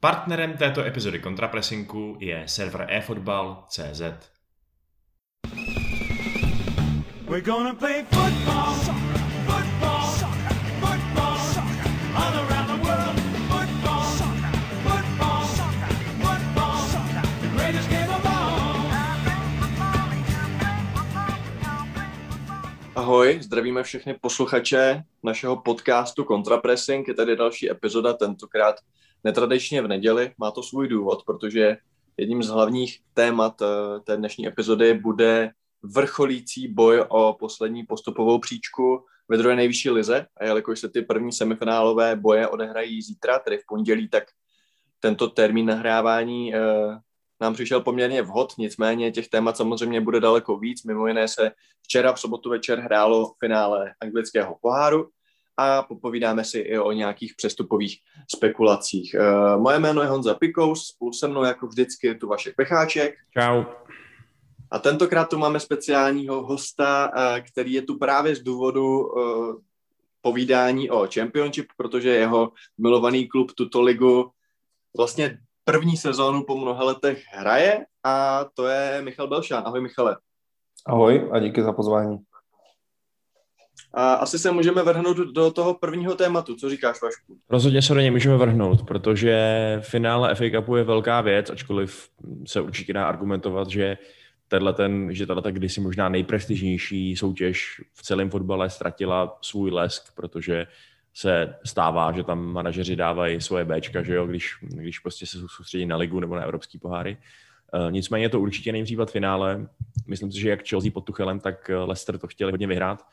Partnerem této epizody kontrapresinku je server eFootball.cz. We're gonna play football, football, football, all around the world. Football, football, football, the greatest game of all. Ahoj, zdravíme všechny posluchače našeho podcastu Contrapressing. Je tady další epizoda, tentokrát netradičně v neděli. Má to svůj důvod, protože jedním z hlavních témat eh, té dnešní epizody bude vrcholící boj o poslední postupovou příčku ve druhé nejvyšší lize. A jelikož se ty první semifinálové boje odehrají zítra, tedy v pondělí, tak tento termín nahrávání eh, nám přišel poměrně vhod, nicméně těch témat samozřejmě bude daleko víc. Mimo jiné se včera v sobotu večer hrálo finále anglického poháru, a popovídáme si i o nějakých přestupových spekulacích. Uh, moje jméno je Honza Pikous, spolu se mnou jako vždycky tu Vašek Pecháček. Čau. A tentokrát tu máme speciálního hosta, uh, který je tu právě z důvodu uh, povídání o Championship, protože jeho milovaný klub tuto ligu vlastně první sezónu po mnoha letech hraje a to je Michal Belšán. Ahoj Michale. Ahoj a díky za pozvání. A asi se můžeme vrhnout do toho prvního tématu. Co říkáš, Vašku? Rozhodně se do něj můžeme vrhnout, protože finále FA Cupu je velká věc, ačkoliv se určitě dá argumentovat, že tenhle ten, že tato kdysi možná nejprestižnější soutěž v celém fotbale ztratila svůj lesk, protože se stává, že tam manažeři dávají svoje Bčka, že jo, když, když prostě se soustředí na ligu nebo na evropský poháry. Uh, nicméně to určitě není případ finále. Myslím si, že jak Chelsea pod Tuchelem, tak Leicester to chtěli hodně vyhrát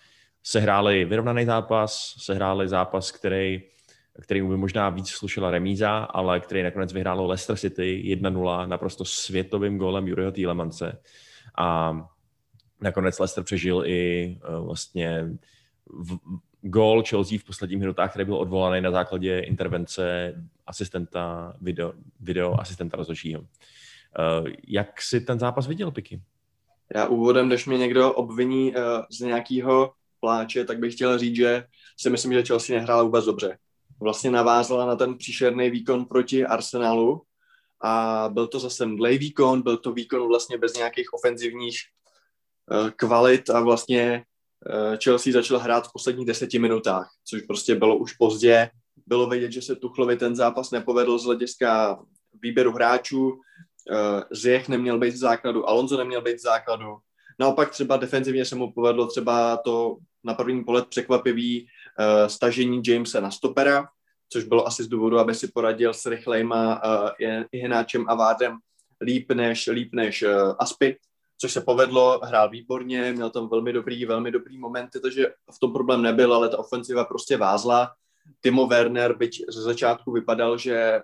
sehráli vyrovnaný zápas, sehráli zápas, který, který by možná víc slušela remíza, ale který nakonec vyhrálo Leicester City 1-0 naprosto světovým gólem Juriho Týlemance. A nakonec Leicester přežil i uh, vlastně v, gól Chelsea v posledních minutách, který byl odvolaný na základě intervence asistenta, video, video asistenta rozhodčího. Uh, jak si ten zápas viděl, Piky? Já úvodem, když mě někdo obviní uh, z nějakého pláče, tak bych chtěl říct, že si myslím, že Chelsea nehrála vůbec dobře. Vlastně navázala na ten příšerný výkon proti Arsenalu a byl to zase mdlej výkon, byl to výkon vlastně bez nějakých ofenzivních uh, kvalit a vlastně uh, Chelsea začal hrát v posledních deseti minutách, což prostě bylo už pozdě. Bylo vidět, že se Tuchlovi ten zápas nepovedl z hlediska výběru hráčů, uh, Ziyech neměl být v základu, Alonso neměl být v základu, Naopak třeba defenzivně se mu povedlo třeba to na první pohled překvapivý uh, stažení Jamesa na stopera, což bylo asi z důvodu, aby si poradil s rychlejma uh, Ihenáčem a Vádem líp než, líp než uh, Aspy, což se povedlo, hrál výborně, měl tam velmi dobrý, velmi dobrý momenty, takže v tom problém nebyl, ale ta ofenziva prostě vázla. Timo Werner, byť ze začátku vypadal, že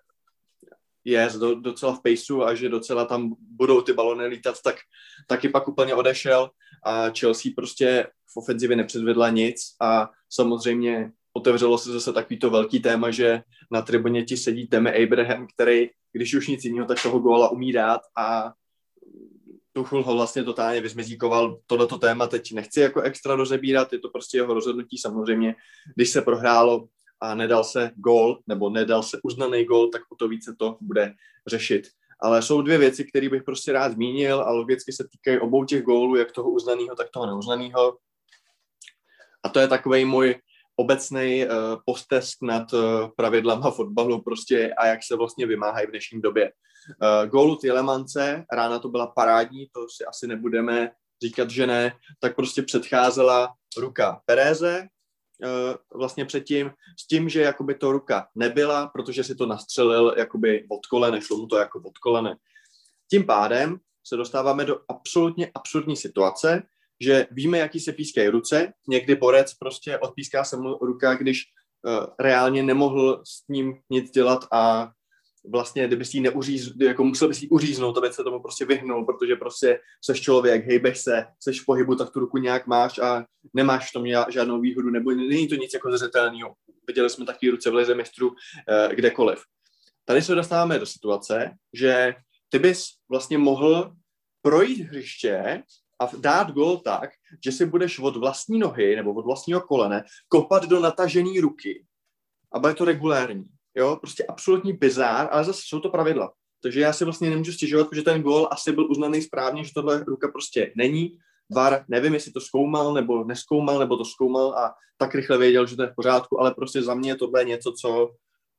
je docela v pejsu a že docela tam budou ty balony lítat, tak taky pak úplně odešel a Chelsea prostě v ofenzivě nepředvedla nic a samozřejmě otevřelo se zase takovýto velký téma, že na tribuně ti sedí Teme Abraham, který, když už nic jiného, tak toho góla umí dát a Tuchul ho vlastně totálně vyzmezíkoval. Tohleto téma teď nechci jako extra rozebírat, je to prostě jeho rozhodnutí samozřejmě. Když se prohrálo, a nedal se gól, nebo nedal se uznaný gól, tak o to více to bude řešit. Ale jsou dvě věci, které bych prostě rád zmínil a logicky se týkají obou těch gólů, jak toho uznaného, tak toho neuznaného. A to je takový můj obecný uh, postest nad uh, pravidlama fotbalu prostě a jak se vlastně vymáhají v dnešní době. Uh, gólu Tielemance, rána to byla parádní, to si asi nebudeme říkat, že ne, tak prostě předcházela ruka Pereze, Eh, vlastně předtím s tím, že jakoby to ruka nebyla, protože si to nastřelil jakoby od kolene, šlo mu to jako od kolene. Tím pádem se dostáváme do absolutně absurdní situace, že víme, jaký se pískají ruce, někdy borec prostě odpíská se mu ruka, když uh, reálně nemohl s ním nic dělat a vlastně, kdyby si ji neuříz, jako musel bys ji uříznout, aby se tomu prostě vyhnul, protože prostě seš člověk, hejbeš se, seš v pohybu, tak tu ruku nějak máš a nemáš v tom žádnou výhodu, nebo není to nic jako zřetelného. Viděli jsme taky ruce v lize mistrů eh, kdekoliv. Tady se dostáváme do situace, že ty bys vlastně mohl projít hřiště a dát gol tak, že si budeš od vlastní nohy nebo od vlastního kolene kopat do natažené ruky a bude to regulérní jo, prostě absolutní bizár, ale zase jsou to pravidla. Takže já si vlastně nemůžu stěžovat, protože ten gol asi byl uznaný správně, že tohle ruka prostě není. VAR, nevím, jestli to zkoumal nebo neskoumal, nebo to zkoumal a tak rychle věděl, že to je v pořádku, ale prostě za mě tohle je něco, co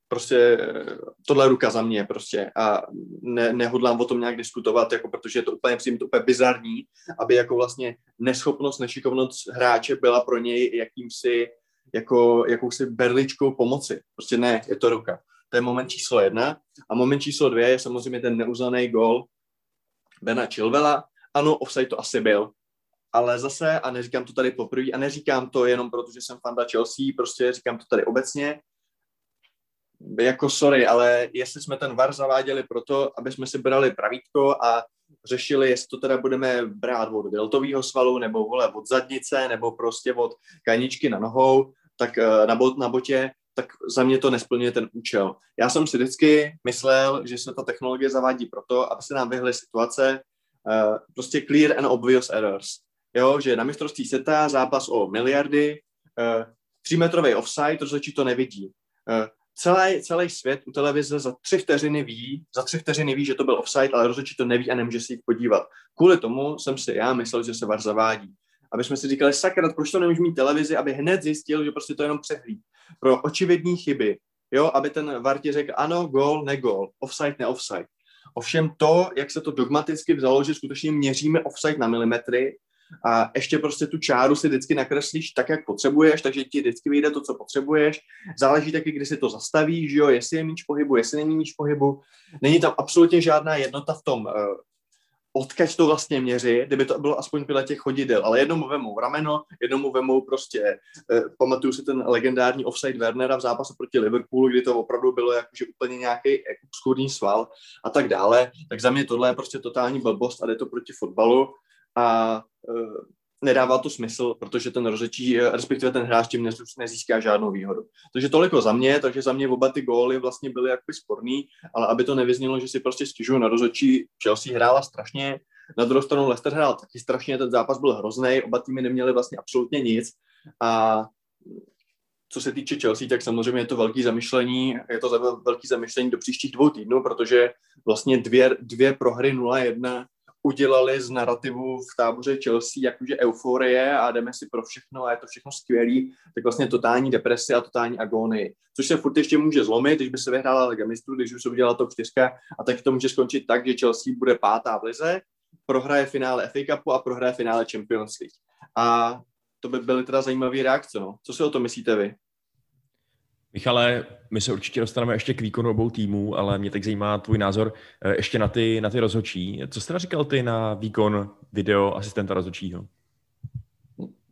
prostě tohle ruka za mě prostě a ne, nehodlám o tom nějak diskutovat, jako protože je to úplně, přijím to úplně bizarní, aby jako vlastně neschopnost, nešikovnost hráče byla pro něj jakýmsi jako jakousi berličkou pomoci. Prostě ne, je to ruka. To je moment číslo jedna. A moment číslo dvě je samozřejmě ten neuznaný gol Bena Chilvela. Ano, offside to asi byl, ale zase, a neříkám to tady poprvé, a neříkám to jenom proto, že jsem fanda Chelsea, prostě říkám to tady obecně, jako sorry, ale jestli jsme ten VAR zaváděli proto, aby jsme si brali pravítko a řešili, jestli to teda budeme brát od viltového svalu, nebo vole od zadnice, nebo prostě od kaničky na nohou, tak eh, na, bot, na botě, tak za mě to nesplňuje ten účel. Já jsem si vždycky myslel, že se ta technologie zavádí proto, aby se nám vyhly situace, uh, prostě clear and obvious errors. Jo, že na mistrovství seta zápas o miliardy, uh, třímetrový offside, rozhodčí to nevidí. Celý, celý svět u televize za tři vteřiny ví, za tři vteřiny ví, že to byl offside, ale rozhodčí to neví a nemůže si jít podívat. Kvůli tomu jsem si já myslel, že se VAR zavádí. Aby jsme si říkali, sakra, proč to nemůže mít televizi, aby hned zjistil, že prostě to jenom přehlí. Pro očividní chyby, jo, aby ten VAR ti řekl, ano, gol, ne gol, offside, ne offside. Ovšem to, jak se to dogmaticky vzalo, že skutečně měříme offside na milimetry, a ještě prostě tu čáru si vždycky nakreslíš tak, jak potřebuješ, takže ti vždycky vyjde to, co potřebuješ. Záleží taky, kdy si to zastavíš, jo, jestli je míč pohybu, jestli není míč pohybu. Není tam absolutně žádná jednota v tom, uh, odkaď to vlastně měří, kdyby to bylo aspoň podle těch chodidel, ale jednomu vemou rameno, jednomu vemou prostě, uh, pamatuju si ten legendární offside Wernera v zápase proti Liverpoolu, kdy to opravdu bylo jakože úplně nějaký obskurní sval a tak dále, tak za mě tohle je prostě totální blbost a jde to proti fotbalu a uh, nedává to smysl, protože ten rozhodčí, e, respektive ten hráč tím nezíská žádnou výhodu. Takže toliko za mě, takže za mě oba ty góly vlastně byly jakoby sporný, ale aby to nevyznělo, že si prostě stěžuju na rozhodčí, Chelsea hrála strašně, na druhou stranu Leicester hrál taky strašně, ten zápas byl hrozný, oba týmy neměli vlastně absolutně nic a co se týče Chelsea, tak samozřejmě je to velký zamyšlení, je to velký zamyšlení do příštích dvou týdnů, protože vlastně dvě, dvě prohry 0-1 udělali z narrativu v táboře Chelsea jakože euforie a jdeme si pro všechno a je to všechno skvělý, tak vlastně totální deprese a totální agónii. Což se furt ještě může zlomit, když by se vyhrála Liga mistrů, když už se udělala to čtyřka a tak to může skončit tak, že Chelsea bude pátá v lize, prohraje finále FA Cupu a prohraje finále Champions League. A to by byly teda zajímavé reakce. No. Co si o to myslíte vy? Michale, my se určitě dostaneme ještě k výkonu obou týmů, ale mě teď zajímá tvůj názor eh, ještě na ty, na ty rozhodčí. Co jste říkal ty na výkon video asistenta rozhodčího?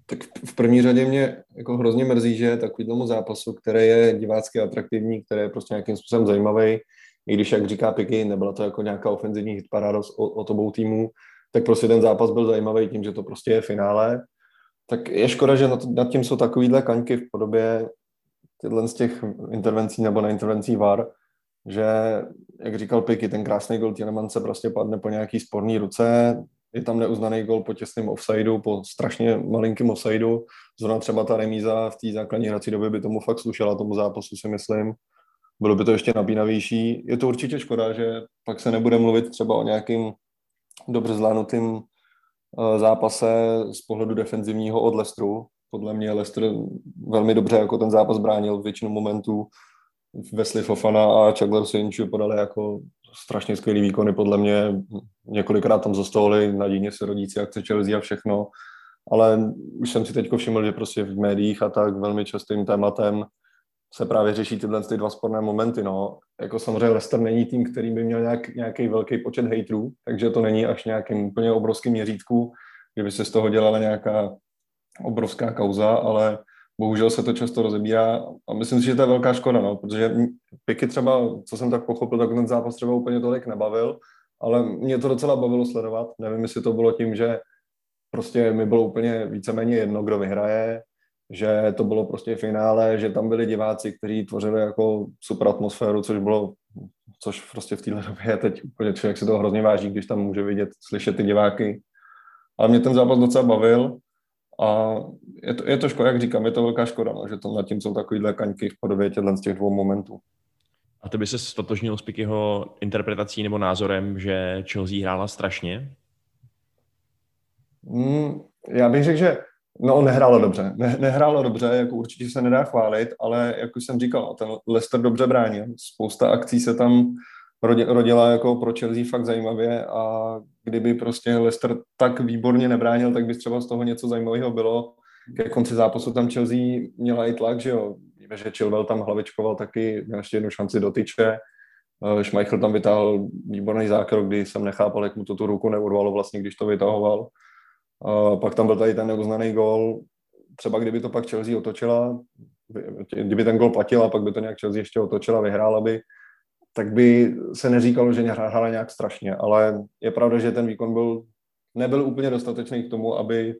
Tak v první řadě mě jako hrozně mrzí, že takový tomu zápasu, který je divácky atraktivní, který je prostě nějakým způsobem zajímavý, i když, jak říká Piky, nebyla to jako nějaká ofenzivní hitparáda od obou týmů, tak prostě ten zápas byl zajímavý tím, že to prostě je finále. Tak je škoda, že nad tím jsou takovýhle kaňky v podobě tyhle z těch intervencí nebo intervencí VAR, že, jak říkal Piky, ten krásný gol se prostě padne po nějaký sporný ruce, je tam neuznaný gol po těsném offsideu, po strašně malinkém offsideu. Zrovna třeba ta remíza v té základní hrací době by tomu fakt slušela, tomu zápasu si myslím. Bylo by to ještě napínavější. Je to určitě škoda, že pak se nebude mluvit třeba o nějakým dobře zvládnutým eh, zápase z pohledu defenzivního od Lestru, podle mě Leicester velmi dobře jako ten zápas bránil většinu momentů. Wesley Fofana a Chagler Sinchu podali jako strašně skvělý výkony, podle mě několikrát tam zastavili, nadějně se rodící akce Chelsea a všechno, ale už jsem si teď všiml, že prostě v médiích a tak velmi častým tématem se právě řeší tyhle ty dva sporné momenty. No. Jako samozřejmě Leicester není tým, který by měl nějak, nějaký velký počet hejtrů, takže to není až nějakým úplně obrovským měřítku, kdyby se z toho dělala nějaká obrovská kauza, ale bohužel se to často rozebírá a myslím si, že to je velká škoda, no, protože Piky třeba, co jsem tak pochopil, tak ten zápas třeba úplně tolik nebavil, ale mě to docela bavilo sledovat. Nevím, jestli to bylo tím, že prostě mi bylo úplně víceméně jedno, kdo vyhraje, že to bylo prostě finále, že tam byli diváci, kteří tvořili jako super atmosféru, což bylo, což prostě v téhle době je teď úplně člověk si to hrozně váží, když tam může vidět, slyšet ty diváky. Ale mě ten zápas docela bavil a je to, je to škoda, jak říkám, je to velká škoda, no, že to nad tím jsou takovýhle kaňky v podobě těchto z těch dvou momentů. A ty by se stotožnil s Pikyho interpretací nebo názorem, že Chelsea hrála strašně? Mm, já bych řekl, že no, nehrálo dobře. Ne, nehrálo dobře, jako určitě se nedá chválit, ale jak už jsem říkal, ten Leicester dobře bránil. Spousta akcí se tam rodila jako pro Chelsea fakt zajímavě a kdyby prostě Leicester tak výborně nebránil, tak by třeba z toho něco zajímavého bylo. Ke konci zápasu tam Chelsea měla i tlak, že jo. Víme, že Chilwell tam hlavičkoval taky, měl ještě jednu šanci do tyče. Eh, Schmeichel tam vytáhl výborný zákrok, kdy jsem nechápal, jak mu to tu ruku neurvalo vlastně, když to vytahoval. A pak tam byl tady ten neuznaný gol. Třeba kdyby to pak Chelsea otočila, kdyby ten gol platil a pak by to nějak Chelsea ještě otočila, vyhrála by, tak by se neříkalo, že hrála nějak strašně, ale je pravda, že ten výkon byl, nebyl úplně dostatečný k tomu, aby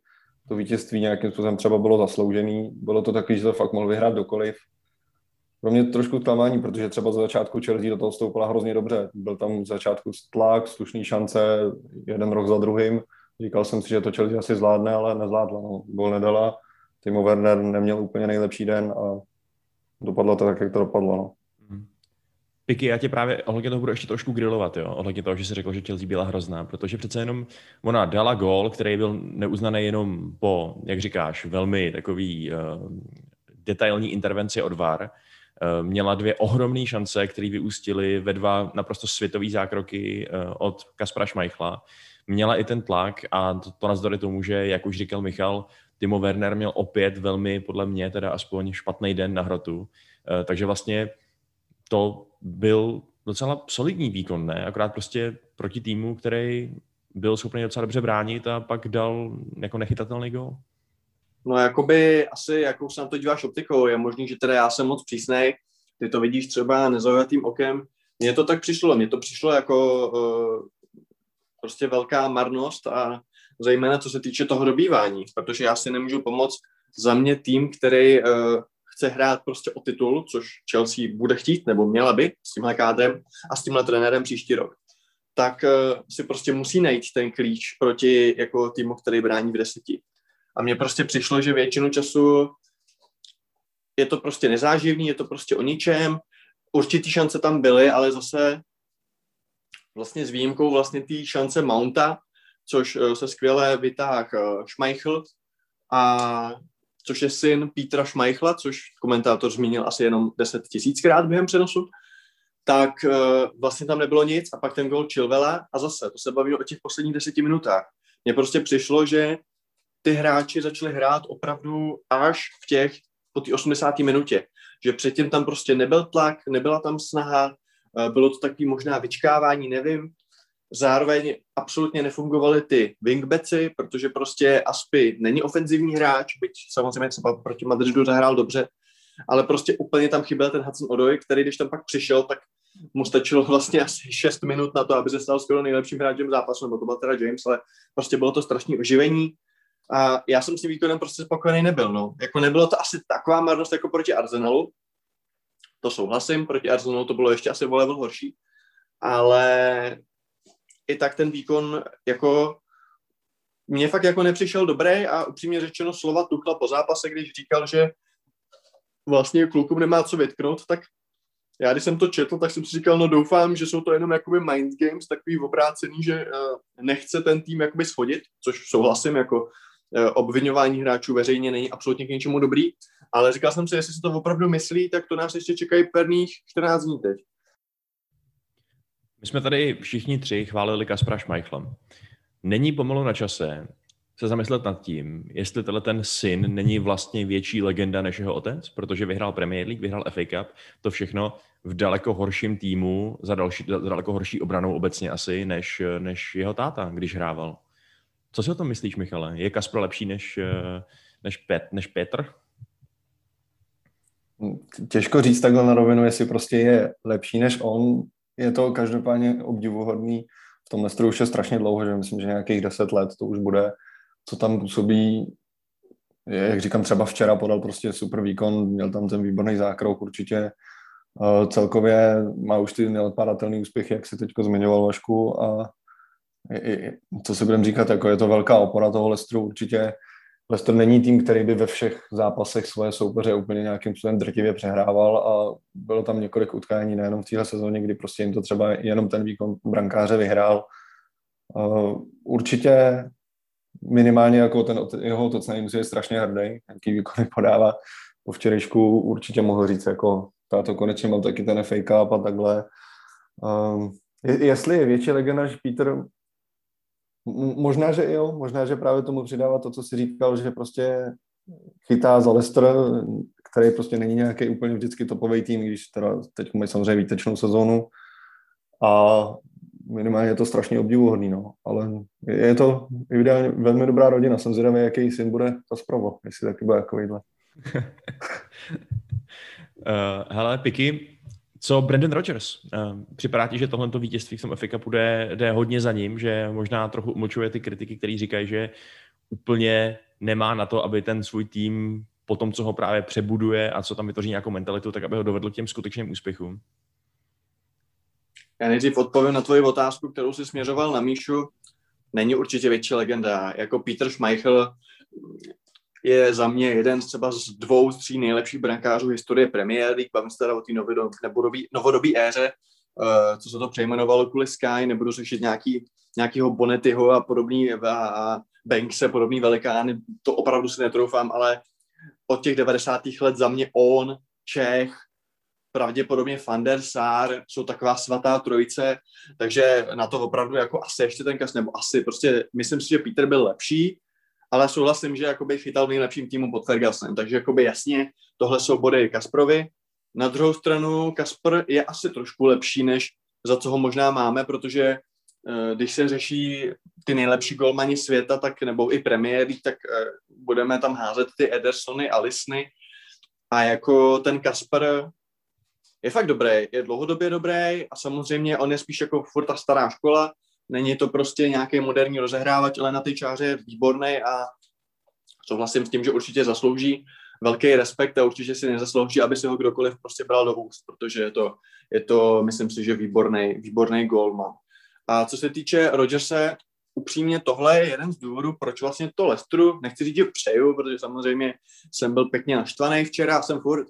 to vítězství nějakým způsobem třeba bylo zasloužený. Bylo to takový, že to fakt mohl vyhrát dokoliv. Pro mě trošku klamání, protože třeba za začátku Chelsea do toho vstoupila hrozně dobře. Byl tam z začátku tlak, slušný šance, jeden rok za druhým. Říkal jsem si, že to Chelsea asi zvládne, ale nezvládla. No. Gol nedala. Timo Werner neměl úplně nejlepší den a dopadlo to tak, jak to dopadlo. No. Piky, já tě právě ohledně toho budu ještě trošku grilovat, jo? ohledně toho, že jsi řekl, že Chelsea byla hrozná, protože přece jenom ona dala gol, který byl neuznaný jenom po, jak říkáš, velmi takový uh, detailní intervenci od VAR. Uh, měla dvě ohromné šance, které vyústily ve dva naprosto světové zákroky uh, od Kaspra Schmeichla. Měla i ten tlak a to, to nazdory tomu, že, jak už říkal Michal, Timo Werner měl opět velmi, podle mě, teda aspoň špatný den na hrotu. Takže vlastně to byl docela solidní výkon, ne? Akorát prostě proti týmu, který byl schopný docela dobře bránit a pak dal jako nechytatelný gol. No jakoby asi, jakou se na to díváš optikou, je možný, že teda já jsem moc přísnej, ty to vidíš třeba nezaujatým okem. Mně to tak přišlo, mně to přišlo jako uh, prostě velká marnost a zejména co se týče toho dobývání, protože já si nemůžu pomoct za mě tým, který uh, chce hrát prostě o titul, což Chelsea bude chtít, nebo měla by s tímhle kádrem a s tímhle trenérem příští rok, tak uh, si prostě musí najít ten klíč proti jako týmu, který brání v deseti. A mně prostě přišlo, že většinu času je to prostě nezáživný, je to prostě o ničem. Určitý šance tam byly, ale zase vlastně s výjimkou vlastně té šance Mounta, což uh, se skvěle vytáhl uh, Schmeichel a což je syn Petra Schmeichla, což komentátor zmínil asi jenom 10 tisíckrát během přenosu, tak uh, vlastně tam nebylo nic a pak ten gol Chilvela a zase, to se bavíme o těch posledních deseti minutách. Mně prostě přišlo, že ty hráči začali hrát opravdu až v těch, po té 80. minutě. Že předtím tam prostě nebyl tlak, nebyla tam snaha, uh, bylo to takový možná vyčkávání, nevím. Zároveň absolutně nefungovaly ty wingbacki, protože prostě Aspi není ofenzivní hráč, byť samozřejmě třeba proti Madridu zahrál dobře, ale prostě úplně tam chyběl ten Hudson Odoi, který když tam pak přišel, tak mu stačilo vlastně asi 6 minut na to, aby se stal skoro nejlepším hráčem zápasu, nebo to byl teda James, ale prostě bylo to strašné oživení. A já jsem s tím výkonem prostě spokojený nebyl. No. Jako nebylo to asi taková marnost jako proti Arsenalu, to souhlasím, proti Arsenalu to bylo ještě asi o level horší, ale i tak ten výkon jako mě fakt jako nepřišel dobrý a upřímně řečeno slova Tuchla po zápase, když říkal, že vlastně klukům nemá co vytknout, tak já když jsem to četl, tak jsem si říkal, no doufám, že jsou to jenom jakoby mind games, takový obrácený, že uh, nechce ten tým jakoby schodit, což souhlasím, jako uh, obvinování hráčů veřejně není absolutně k ničemu dobrý, ale říkal jsem si, jestli se to opravdu myslí, tak to nás ještě čekají perných 14 dní teď. My jsme tady všichni tři chválili Kaspra Schmeichla. Není pomalu na čase se zamyslet nad tím, jestli tenhle ten syn není vlastně větší legenda než jeho otec, protože vyhrál Premier League, vyhrál FA Cup, to všechno v daleko horším týmu, za, další, za daleko horší obranou obecně asi, než, než jeho táta, když hrával. Co si o tom myslíš, Michale? Je Kaspro lepší než, než, Pet, než Petr? Těžko říct takhle na rovinu, jestli prostě je lepší než on je to každopádně obdivuhodný. V tom Lesteru už je strašně dlouho, že myslím, že nějakých deset let to už bude, co tam působí. Jak říkám, třeba včera podal prostě super výkon, měl tam ten výborný zákrok určitě. Celkově má už ty neodpadatelné úspěchy, jak si teď zmiňoval Vašku a co si budeme říkat, jako je to velká opora toho Lestru určitě. Leicester není tým, který by ve všech zápasech svoje soupeře úplně nějakým způsobem drtivě přehrával a bylo tam několik utkání nejenom v téhle sezóně, kdy prostě jim to třeba jenom ten výkon brankáře vyhrál. Určitě minimálně jako ten jeho Tottenham je strašně hrdý, jaký výkony podává. Po včerejšku určitě mohl říct, jako táto konečně mám taky ten FA Cup a takhle. Um, jestli je větší legenda než Peter, možná, že jo, možná, že právě tomu přidává to, co si říkal, že prostě chytá za Leicester, který prostě není nějaký úplně vždycky topový tým, když teda teď mají samozřejmě výtečnou sezónu a minimálně je to strašně obdivuhodný, no. Ale je to ideálně velmi dobrá rodina. Jsem zvědavý, jaký syn bude Kasprovo, jestli taky bude takovýhle. uh, hele, Piky, co Brandon Rogers? Uh, připadá ti, že tohle vítězství v tom FA Cupu jde, jde hodně za ním, že možná trochu umlčuje ty kritiky, který říkají, že úplně nemá na to, aby ten svůj tým po tom, co ho právě přebuduje a co tam vytvoří nějakou mentalitu, tak aby ho dovedl k těm skutečným úspěchům? Já nejdřív odpovím na tvoji otázku, kterou jsi směřoval na Míšu. Není určitě větší legenda. Jako Peter Schmeichel je za mě jeden z třeba z dvou, z tří nejlepších brankářů historie Premier League. Bavím se teda o té novodobí, novodobí éře, uh, co se to přejmenovalo kvůli Sky, nebudu řešit nějaký, nějakýho Bonettyho a podobný a, Bankse, podobný velikány, to opravdu si netroufám, ale od těch 90. let za mě on, Čech, pravděpodobně Van der Sar jsou taková svatá trojice, takže na to opravdu jako asi ještě ten kas, nebo asi prostě myslím si, že Peter byl lepší, ale souhlasím, že jakoby chytal v nejlepším týmu pod Fergusonem, takže jakoby jasně tohle jsou body Kasprovi. Na druhou stranu Kasper je asi trošku lepší, než za co ho možná máme, protože eh, když se řeší ty nejlepší golmani světa, tak nebo i premiéry, tak eh, budeme tam házet ty Edersony a Lisny. A jako ten Kasper je fakt dobrý, je dlouhodobě dobrý a samozřejmě on je spíš jako furt ta stará škola, není to prostě nějaký moderní rozehrávač, ale na té čáře je výborný a souhlasím s tím, že určitě zaslouží velký respekt a určitě si nezaslouží, aby si ho kdokoliv prostě bral do úst, protože je to, je to myslím si, že výborný, výborný golman. A co se týče Rodgerse, upřímně tohle je jeden z důvodů, proč vlastně to Lestru, nechci říct, že přeju, protože samozřejmě jsem byl pěkně naštvaný včera, jsem furt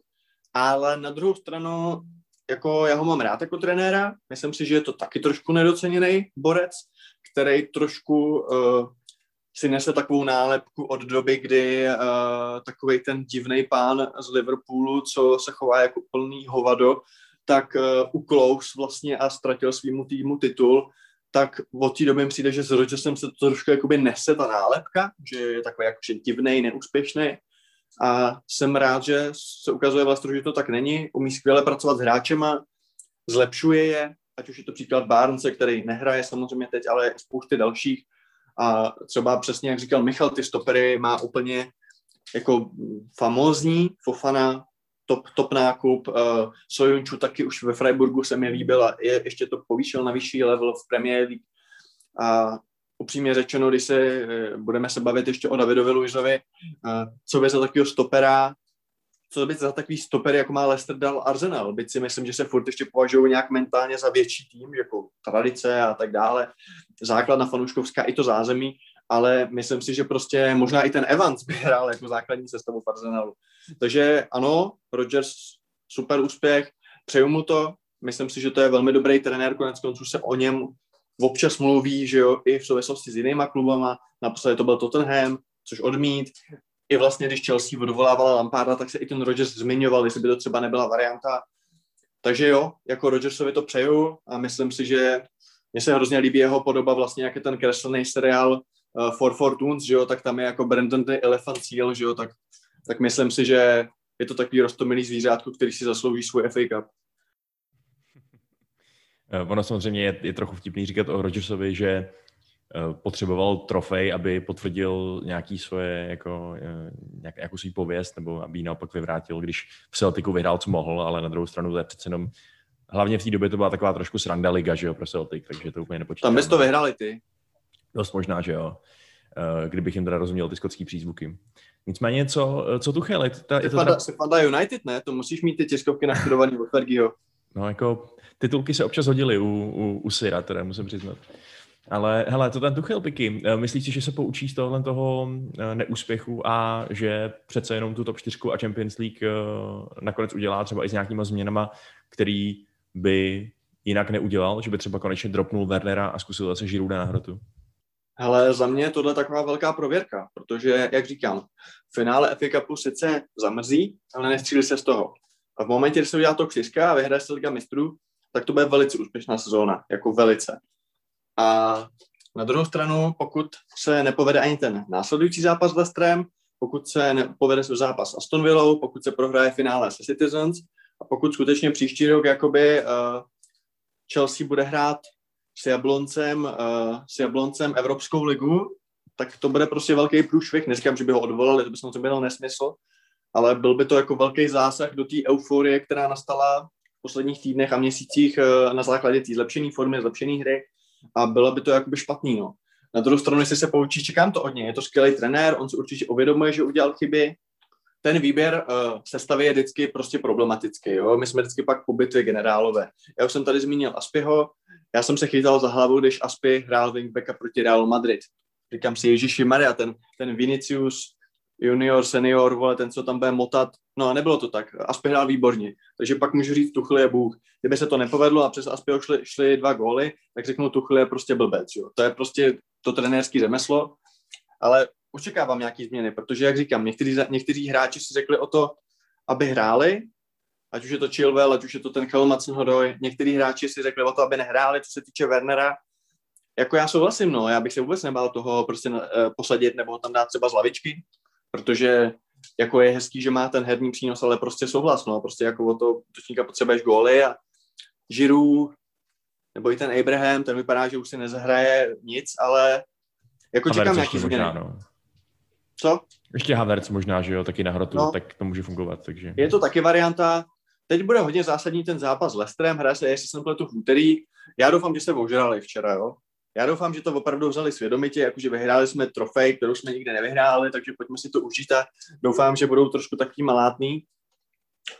ale na druhou stranu, jako já ho mám rád jako trenéra, myslím si, že je to taky trošku nedoceněný borec, který trošku uh, si nese takovou nálepku od doby, kdy uh, takový ten divný pán z Liverpoolu, co se chová jako plný hovado, tak uh, uklous vlastně a ztratil svýmu týmu titul, tak od té doby přijde, že s Rodgersem se to trošku jakoby nese ta nálepka, že je takový jako divný, neúspěšný a jsem rád, že se ukazuje vlastně, že to tak není. Umí skvěle pracovat s hráčema, zlepšuje je, ať už je to příklad Barnce, který nehraje samozřejmě teď, ale spousty dalších. A třeba přesně, jak říkal Michal, ty stopery má úplně jako famózní, Fofana, top, top nákup, uh, Sojunču taky už ve Freiburgu se mi líbil a je, ještě to povýšil na vyšší level v Premier League. A upřímně řečeno, když se eh, budeme se bavit ještě o Davidovi Luizovi, eh, co by za takového stopera, co by za takový stoper, jako má Leicester dal Arsenal, byť si myslím, že se furt ještě považují nějak mentálně za větší tým, jako tradice a tak dále, základna fanouškovská i to zázemí, ale myslím si, že prostě možná i ten Evans by hrál jako základní sestavu v Arsenalu. Takže ano, Rodgers super úspěch, přeju mu to, myslím si, že to je velmi dobrý trenér, konec konců se o něm občas mluví, že jo, i v souvislosti s jinýma klubama, naposledy to byl Tottenham, což odmít. I vlastně, když Chelsea odvolávala Lamparda, tak se i ten Rodgers zmiňoval, jestli by to třeba nebyla varianta. Takže jo, jako Rodgersovi to přeju a myslím si, že mně se hrozně líbí jeho podoba, vlastně jak je ten kreslený seriál uh, For Fortunes, že jo, tak tam je jako Brandon the Elephant Seal, že jo, tak, tak myslím si, že je to takový roztomilý zvířátko, který si zaslouží svůj FA Cup. Eh, ono samozřejmě je, je trochu vtipný říkat o Rodgersovi, že eh, potřeboval trofej, aby potvrdil nějaký svoje, jako, eh, nějak, nějakou svůj pověst, nebo aby ji naopak vyvrátil, když v Celticu vyhrál, co mohl, ale na druhou stranu to je přece jenom hlavně v té době to byla taková trošku sranda liga, že jo, pro Celtic, takže to úplně nepočítám. Tam bys to vyhráli ty. Dost možná, že jo. Kdybych jim teda rozuměl ty skotský přízvuky. Nicméně, co, co tu chvíli? Ta, je to ta... fanda United, ne? To musíš mít ty tiskovky naštudovaný od Fergieho. No jako titulky se občas hodily u, u, u Syra, teda musím přiznat. Ale hele, to ten Tuchel Piky, eh, myslíš si, že se poučí z tohle toho eh, neúspěchu a že přece jenom tu top 4 a Champions League eh, nakonec udělá třeba i s nějakýma změnama, který by jinak neudělal, že by třeba konečně dropnul Wernera a zkusil zase Žiruda na hrotu? Hele, za mě je tohle taková velká prověrka, protože, jak říkám, v finále FA Cupu sice zamrzí, ale nestřílí se z toho. A v momentě, kdy se udělá to 4 a vyhraje se Liga mistrů, tak to bude velice úspěšná sezóna, jako velice. A na druhou stranu, pokud se nepovede ani ten následující zápas s Leicesterem, pokud se nepovede zápas s Aston Villou, pokud se prohraje finále se Citizens a pokud skutečně příští rok jakoby uh, Chelsea bude hrát s Jabloncem, uh, s Jabloncem Evropskou ligu, tak to bude prostě velký průšvih. Neříkám, že by ho odvolali, to by samozřejmě byl nesmysl, ale byl by to jako velký zásah do té euforie, která nastala v posledních týdnech a měsících uh, na základě té zlepšené formy, zlepšené hry a bylo by to jakoby špatný, no. Na druhou stranu, jestli se poučí, čekám to od něj. Je to skvělý trenér, on si určitě uvědomuje, že udělal chyby. Ten výběr uh, sestavy je vždycky prostě problematický. Jo? My jsme vždycky pak po bitvě generálové. Já už jsem tady zmínil Aspiho, já jsem se chytal za hlavu, když Aspi hrál wingbacka proti Real Madrid. Říkám si, Ježíši Maria, ten, ten Vinicius junior, senior, vole, ten, co tam bude motat. No a nebylo to tak. Aspi hrál výborně. Takže pak můžu říct, Tuchl je Bůh. Kdyby se to nepovedlo a přes Aspiho šli, šli dva góly, tak řeknu, Tuchl je prostě blbec. Jo. To je prostě to trenérský řemeslo. Ale očekávám nějaký změny, protože, jak říkám, někteří, někteří hráči si řekli o to, aby hráli, ať už je to Chilwell, ať už je to ten Chelmacen Hodoj, někteří hráči si řekli o to, aby nehráli, co se týče Wernera, jako já souhlasím, no, já bych se vůbec nebál toho prostě uh, posadit nebo tam dát třeba z lavičky, protože jako je hezký, že má ten herní přínos, ale prostě souhlas, no, prostě jako o to točníka potřebuješ góly a Žiru, nebo i ten Abraham, ten vypadá, že už si nezahraje nic, ale jako Havertz čekám nějaký změny. No. Co? Ještě Havertz možná, že jo, taky na hrotu, no. tak to může fungovat, takže. Je to taky varianta. Teď bude hodně zásadní ten zápas s Lestrem, hraje se, jestli jsem pletu v úterý. Já doufám, že se ožrali včera, jo. Já doufám, že to opravdu vzali svědomitě, jakože vyhráli jsme trofej, kterou jsme nikde nevyhráli, takže pojďme si to užít a doufám, že budou trošku taky malátný.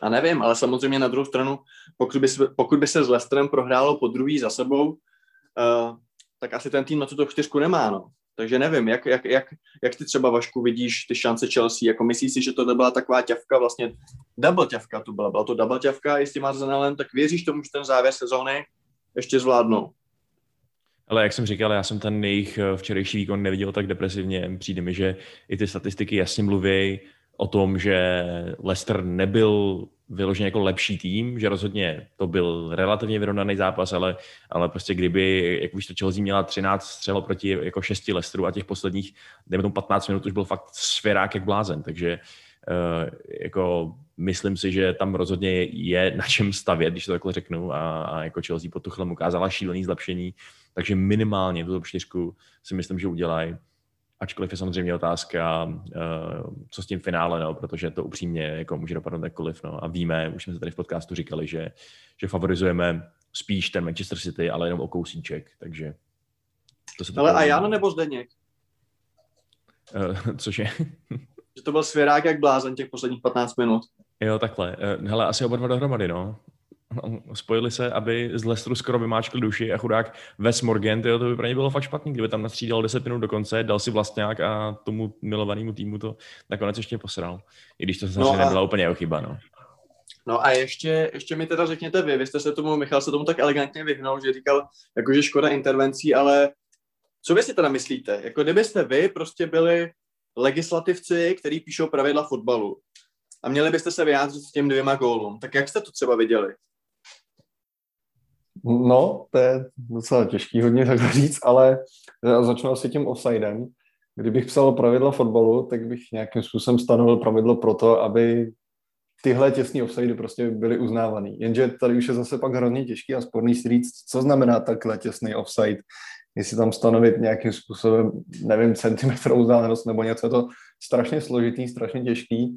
A nevím, ale samozřejmě na druhou stranu, pokud by, se, pokud by se s Lestrem prohrálo po druhý za sebou, uh, tak asi ten tým na tuto čtyřku nemá, no. Takže nevím, jak, jak, jak, jak ty třeba Vašku vidíš ty šance Chelsea, jako myslíš si, že to byla taková ťavka, vlastně double ťavka tu byla, byla to double ťavka, jestli máš Arsenalem, tak věříš tomu, že ten závěr sezóny ještě zvládnou? Ale jak jsem říkal, já jsem ten jejich eh, včerejší výkon neviděl tak depresivně. Přijde mi, že i ty statistiky jasně mluví o tom, že Leicester nebyl vyloženě jako lepší tým, že rozhodně to byl relativně vyrovnaný zápas, ale, ale prostě kdyby, jak už to Chelsea měla 13 střelo proti jako 6 Leicesteru a těch posledních, dejme tomu 15 minut, už byl fakt svěrák jak blázen, takže uh, jako myslím si, že tam rozhodně je na čem stavět, když to takhle řeknu a, a jako Chelsea pod Tuchlem ukázala šílený zlepšení, takže minimálně tuto čtyřku si myslím, že udělají. Ačkoliv je samozřejmě otázka, uh, co s tím finále, no, protože to upřímně jako může dopadnout jakkoliv. No. A víme, už jsme se tady v podcastu říkali, že, že favorizujeme spíš ten Manchester City, ale jenom o kousíček, takže to se Ale a Jan nebo Zdeněk? Uh, cože? že to byl svěrák jak blázen těch posledních 15 minut. Jo, takhle. Uh, hele, asi oba dva dohromady, no. Spojili se, aby z Lestru skoro vymáčkli duši a chudák Wes Morgan, tyjo, to by pro ně bylo fakt špatný, kdyby tam nastřídal 10 minut do konce, dal si vlastňák a tomu milovanému týmu to nakonec ještě posral. I když to zase no a... nebyla úplně jeho chyba, no. No a ještě, ještě mi teda řekněte vy, vy jste se tomu, Michal se tomu tak elegantně vyhnul, že říkal, jakože škoda intervencí, ale co vy si teda myslíte? Jako kdybyste vy prostě byli legislativci, kteří píšou pravidla fotbalu a měli byste se vyjádřit s těm dvěma gólům, tak jak jste to třeba viděli? No, to je docela těžký hodně tak říct, ale začnu asi tím offsidem. Kdybych psal pravidla fotbalu, tak bych nějakým způsobem stanovil pravidlo pro to, aby tyhle těsné offsidy prostě byly uznávaný. Jenže tady už je zase pak hrozně těžký a sporný si říct, co znamená takhle těsný offside, jestli tam stanovit nějakým způsobem, nevím, centimetrovou vzdálenost nebo něco, je to strašně složitý, strašně těžký Eh,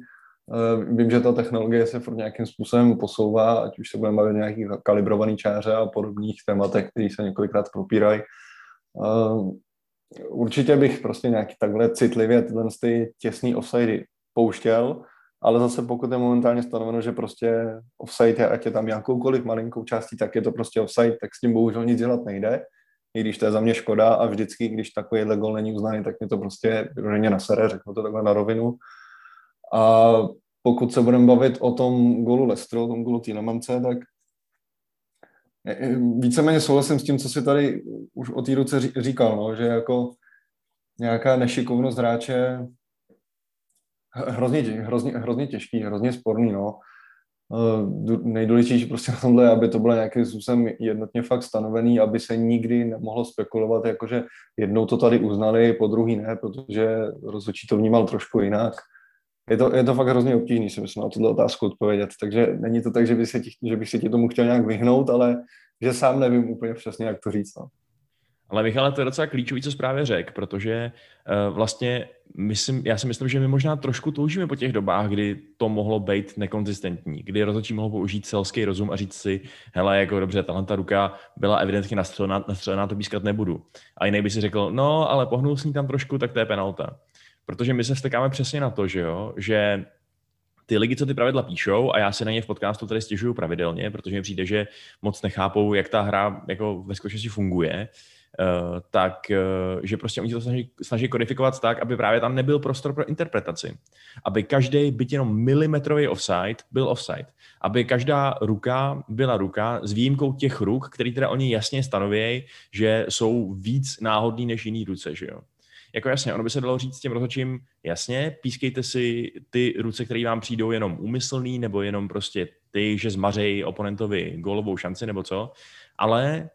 vím, že ta technologie se furt nějakým způsobem posouvá, ať už se budeme bavit nějaký kalibrovaný čáře a podobných tématech, které se několikrát propírají. Eh, určitě bych prostě nějaký takhle citlivě tyhle ty těsný offside pouštěl, ale zase pokud je momentálně stanoveno, že prostě offside je, ať je tam jakoukoliv malinkou částí, tak je to prostě offside, tak s tím bohužel nic dělat nejde. i když to je za mě škoda a vždycky, když takovýhle gol není uznaný, tak mě to prostě na nasere, řeknu to takhle na rovinu. A pokud se budeme bavit o tom golu Lestro, o tom golu Týlemance, tak víceméně souhlasím s tím, co si tady už o té ruce říkal, no, že jako nějaká nešikovnost hráče hrozně, hrozně, hrozně těžký, hrozně sporný, no. Eh, nejdůležitější prostě na tomhle, aby to bylo nějakým způsobem jednotně fakt stanovený, aby se nikdy nemohlo spekulovat, jakože jednou to tady uznali, po druhý ne, protože rozhodčí to vnímal trošku jinak. Je to, je to fakt hrozně obtížný, si myslím, na tuto otázku odpovědět. Takže není to tak, že, by se ti, že bych se ti tomu chtěl nějak vyhnout, ale že sám nevím úplně přesně, jak to říct. No. Ale Michale, to je docela klíčový, co právě řekl, protože uh, vlastně myslím, já si myslím, že my možná trošku toužíme po těch dobách, kdy to mohlo být nekonzistentní, kdy rozhodčí mohl použít selský rozum a říct si, hele, jako dobře, tahle ta ruka byla evidentně nastřelená, nastřelená, to pískat nebudu. A jiný by si řekl, no, ale pohnul s ní tam trošku, tak to je penalta. Protože my se vstekáme přesně na to, že jo, že ty lidi, co ty pravidla píšou, a já si na ně v podcastu tady stěžuju pravidelně, protože mi přijde, že moc nechápou, jak ta hra jako ve skutečnosti funguje, Uh, tak uh, že prostě oni to snaží, snaží kodifikovat tak, aby právě tam nebyl prostor pro interpretaci. Aby každý, byt jenom milimetrový offside, byl offside. Aby každá ruka byla ruka s výjimkou těch ruk, které teda oni jasně stanovějí, že jsou víc náhodný než jiný ruce, že jo jako jasně, ono by se dalo říct s tím rozhodčím, jasně, pískejte si ty ruce, které vám přijdou jenom úmyslný, nebo jenom prostě ty, že zmařejí oponentovi gólovou šanci, nebo co, ale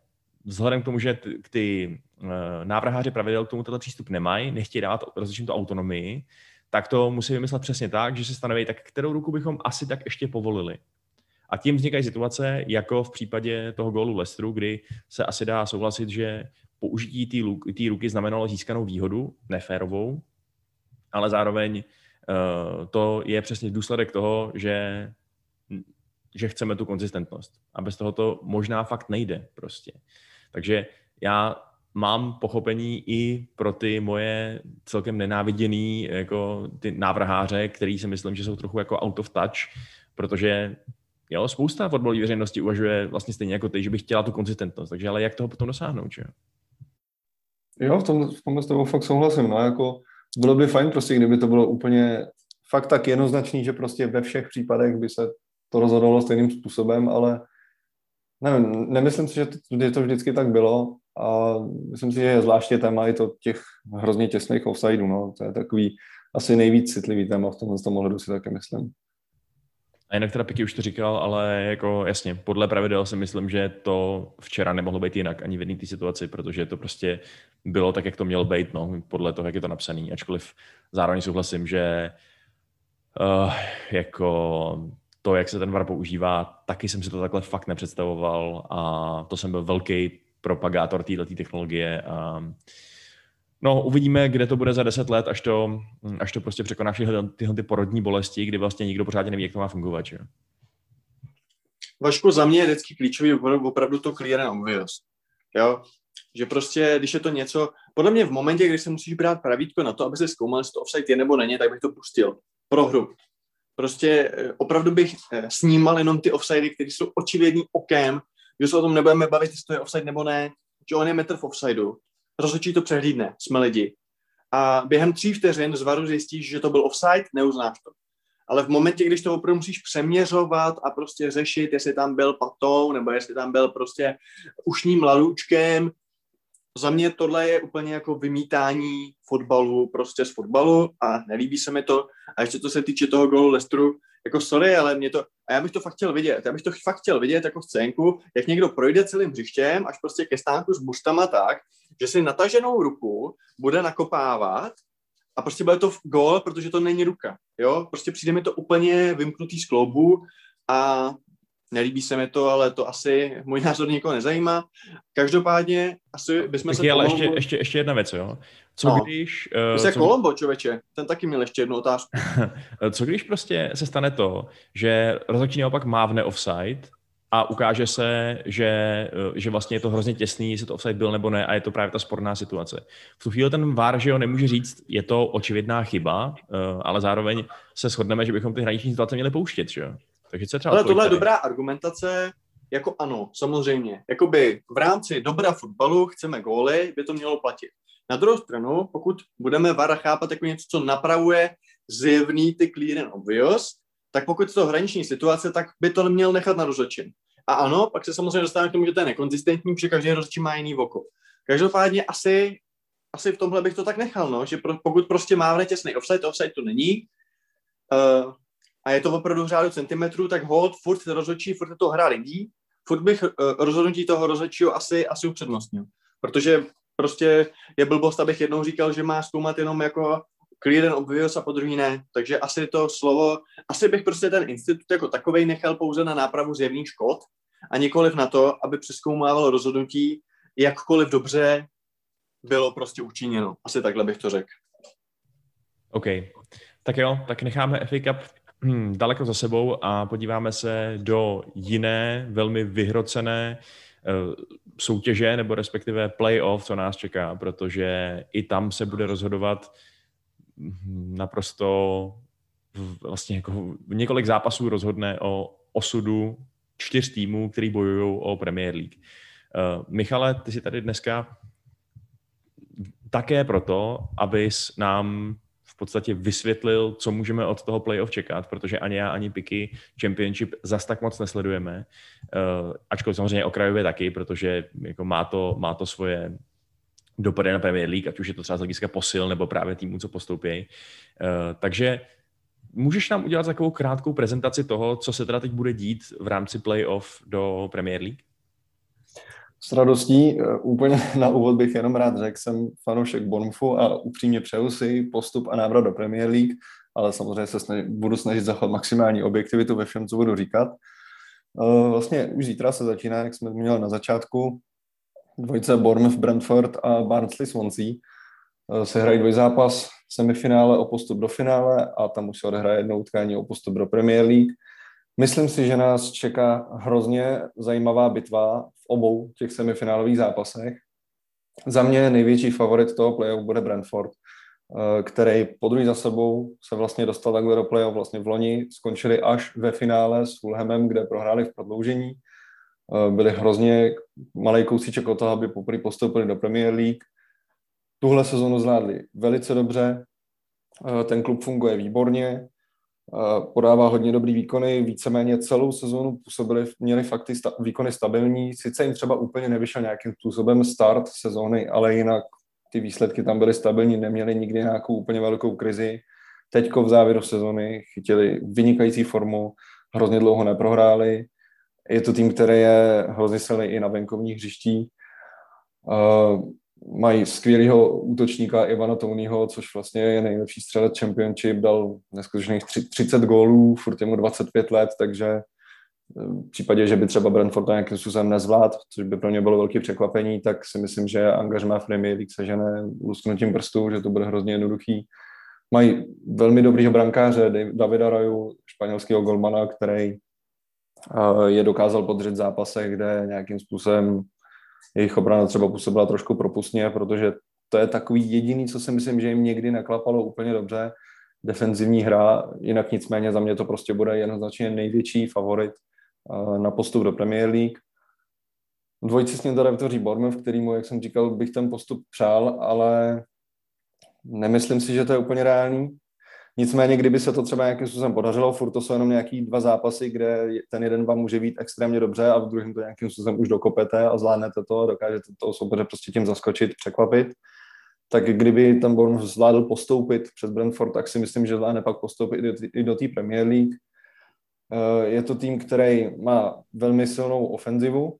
vzhledem k tomu, že ty, uh, návrháři pravidel k tomu tenhle přístup nemají, nechtějí dávat rozhodčím tu autonomii, tak to musí vymyslet přesně tak, že se stanoví, tak kterou ruku bychom asi tak ještě povolili. A tím vznikají situace, jako v případě toho gólu Lestru, kdy se asi dá souhlasit, že použití té ruky znamenalo získanou výhodu, neférovou, ale zároveň uh, to je přesně důsledek toho, že, že chceme tu konzistentnost. A bez toho to možná fakt nejde prostě. Takže já mám pochopení i pro ty moje celkem nenáviděný jako ty návrháře, který si myslím, že jsou trochu jako out of touch, protože jo, spousta fotbalové veřejnosti uvažuje vlastně stejně jako ty, že by chtěla tu konzistentnost. Takže ale jak toho potom dosáhnout, že? V tom, v tomhle s tebou fakt souhlasím. No, jako, bylo by fajn prostě, kdyby to bylo úplně fakt tak jednoznačný, že prostě ve všech případech by se to rozhodovalo stejným způsobem, ale nevím, nemyslím si, že to, že to vždycky tak bylo a myslím si, že je zvláště téma i to těch hrozně těsných offsideů, no, to je takový asi nejvíc citlivý téma v tomhle tom ohledu si taky myslím. A jinak teda Piky už to říkal, ale jako jasně, podle pravidel si myslím, že to včera nemohlo být jinak ani v jedné té situaci, protože to prostě bylo tak, jak to mělo být, no, podle toho, jak je to napsané. Ačkoliv zároveň souhlasím, že uh, jako to, jak se ten VAR používá, taky jsem si to takhle fakt nepředstavoval a to jsem byl velký propagátor této technologie a No, uvidíme, kde to bude za deset let, až to, až to prostě překoná všechny tyhle ty porodní bolesti, kdy vlastně nikdo pořádně neví, jak to má fungovat. Že? Vašku, za mě je vždycky klíčový opravdu to clear and obvious. Jo? Že prostě, když je to něco, podle mě v momentě, kdy se musíš brát pravítko na to, aby se zkoumal, jestli to offside je nebo není, tak bych to pustil pro hru. Prostě eh, opravdu bych eh, snímal jenom ty offsidy, které jsou očividný okem, že se o tom nebudeme bavit, jestli to je offside nebo ne, že on je metr v offsideu, rozhodčí to přehlídne, jsme lidi. A během tří vteřin z varu zjistíš, že to byl offside, neuznáš to. Ale v momentě, když to opravdu musíš přeměřovat a prostě řešit, jestli tam byl patou, nebo jestli tam byl prostě ušním lalůčkem, za mě tohle je úplně jako vymítání fotbalu prostě z fotbalu a nelíbí se mi to. A ještě co se týče toho golu Lestru, jako sorry, ale mě to, a já bych to fakt chtěl vidět, já bych to fakt chtěl vidět jako scénku, jak někdo projde celým hřištěm až prostě ke stánku s bustama tak, že si nataženou ruku bude nakopávat a prostě bude to gól, protože to není ruka, jo, prostě přijde mi to úplně vymknutý z kloubu a nelíbí se mi to, ale to asi můj názor nikoho nezajímá. Každopádně asi bychom se... Ale ještě, ještě, ještě jedna věc, jo. Co no. když... Uh, co... Kolombo, člověče, ten taky měl ještě jednu otázku. co když prostě se stane to, že rozhodčí naopak mávne offside a ukáže se, že, eh, že vlastně je to hrozně těsný, jestli to offside byl nebo ne a je to právě ta sporná situace. V tu chvíli ten VAR, že jo, nemůže říct, je to očividná chyba, eh, ale zároveň se shodneme, že bychom ty hraniční situace měli pouštět, že jo. Takže co třeba Ale tohle je dobrá argumentace, jako ano, samozřejmě. Jakoby v rámci dobra fotbalu chceme góly, by to mělo platit. Na druhou stranu, pokud budeme VAR chápat jako něco, co napravuje zjevný ty clear and obvious, tak pokud je to hraniční situace, tak by to neměl nechat na rozhodčím. A ano, pak se samozřejmě dostáváme k tomu, že to je nekonzistentní, protože každý rozhodčí má jiný oko. Každopádně asi, asi v tomhle bych to tak nechal, no, že pro, pokud prostě mávne těsný offside, offside to není, uh, a je to opravdu řádu centimetrů, tak hold, furt rozhodčí, furt to hra lidí, furt bych uh, rozhodnutí toho rozhodčího asi, asi upřednostnil. Protože prostě je blbost, abych jednou říkal, že má zkoumat jenom jako clear and obvious a po druhý ne. Takže asi to slovo, asi bych prostě ten institut jako takovej nechal pouze na nápravu zjevných škod a nikoliv na to, aby přeskoumával rozhodnutí, jakkoliv dobře bylo prostě učiněno. Asi takhle bych to řekl. OK. Tak jo, tak necháme FA Cup hm, daleko za sebou a podíváme se do jiné, velmi vyhrocené soutěže, nebo respektive playoff, co nás čeká, protože i tam se bude rozhodovat naprosto vlastně jako několik zápasů rozhodne o osudu čtyř týmů, který bojují o Premier League. Uh, Michale, ty jsi tady dneska také proto, abys nám podstatě vysvětlil, co můžeme od toho playoff čekat, protože ani já, ani Piky Championship zas tak moc nesledujeme. Uh, ačkoliv samozřejmě okrajově taky, protože jako má, to, má to svoje dopady na Premier League, ať už je to třeba z hlediska posil nebo právě týmu, co postoupí. Uh, takže můžeš nám udělat takovou krátkou prezentaci toho, co se teda teď bude dít v rámci playoff do Premier League? S radostí. Eh, úplně na úvod bych jenom rád řekl, jsem fanoušek Bonfu a upřímně přeju si postup a návrat do Premier League, ale samozřejmě se snaž, budu snažit zachovat maximální objektivitu ve všem, co budu říkat. Eh, vlastně už zítra se začíná, jak jsme měli na začátku, dvojice Bournemouth, Brentford a Barnsley Swansea. Eh, se hrají dvojzápas semifinále o postup do finále a tam už se odehraje jedno utkání o postup do Premier League. Myslím si, že nás čeká hrozně zajímavá bitva obou těch semifinálových zápasech. Za mě největší favorit toho playoff bude Brentford, eh, který po druhý za sebou se vlastně dostal takhle do playoff vlastně v loni. Skončili až ve finále s Fulhamem, kde prohráli v prodloužení. Eh, byli hrozně malý kousíček o toho, aby poprvé postoupili do Premier League. Tuhle sezonu zvládli velice dobře, eh, ten klub funguje výborně, podává hodně dobrý výkony, víceméně celou sezónu působili, měli fakt sta- výkony stabilní, sice jim třeba úplně nevyšel nějakým způsobem start sezóny, ale jinak ty výsledky tam byly stabilní, neměli nikdy nějakou úplně velkou krizi. Teďko v závěru sezóny chytili vynikající formu, hrozně dlouho neprohráli. Je to tým, který je hrozně silný i na venkovních hřištích mají skvělého útočníka Ivana Tonyho, což vlastně je nejlepší střelec Championship, dal neskutečných 30 gólů, furt je mu 25 let, takže eh, v případě, že by třeba Brentford to nějakým způsobem nezvlád, což by pro ně bylo velké překvapení, tak si myslím, že angažmá v Premier League sežene lusknutím prstů, že to bude hrozně jednoduchý. Mají velmi dobrýho brankáře, Davida Raju, španělského golmana, který eh, je dokázal podržet zápasech, kde nějakým způsobem jejich obrana třeba působila trošku propustně, protože to je takový jediný, co si myslím, že jim někdy naklapalo úplně dobře, defenzivní hra, jinak nicméně za mě to prostě bude jednoznačně největší favorit eh, na postup do Premier League. Dvojici s ním teda vytvoří Bournemouth, kterýmu, jak jsem říkal, bych ten postup přál, ale nemyslím si, že to je úplně reálný. Nicméně, kdyby se to třeba nějakým způsobem podařilo, furt to jsou jenom nějaký dva zápasy, kde ten jeden vám může být extrémně dobře a v druhém to nějakým způsobem už dokopete a zvládnete to dokážete toho soupeře prostě tím zaskočit, překvapit. Tak kdyby ten Bournemouth zvládl postoupit přes Brentford, tak si myslím, že zvládne pak postoupit i do té Premier League. Eh, je to tým, který má velmi silnou ofenzivu.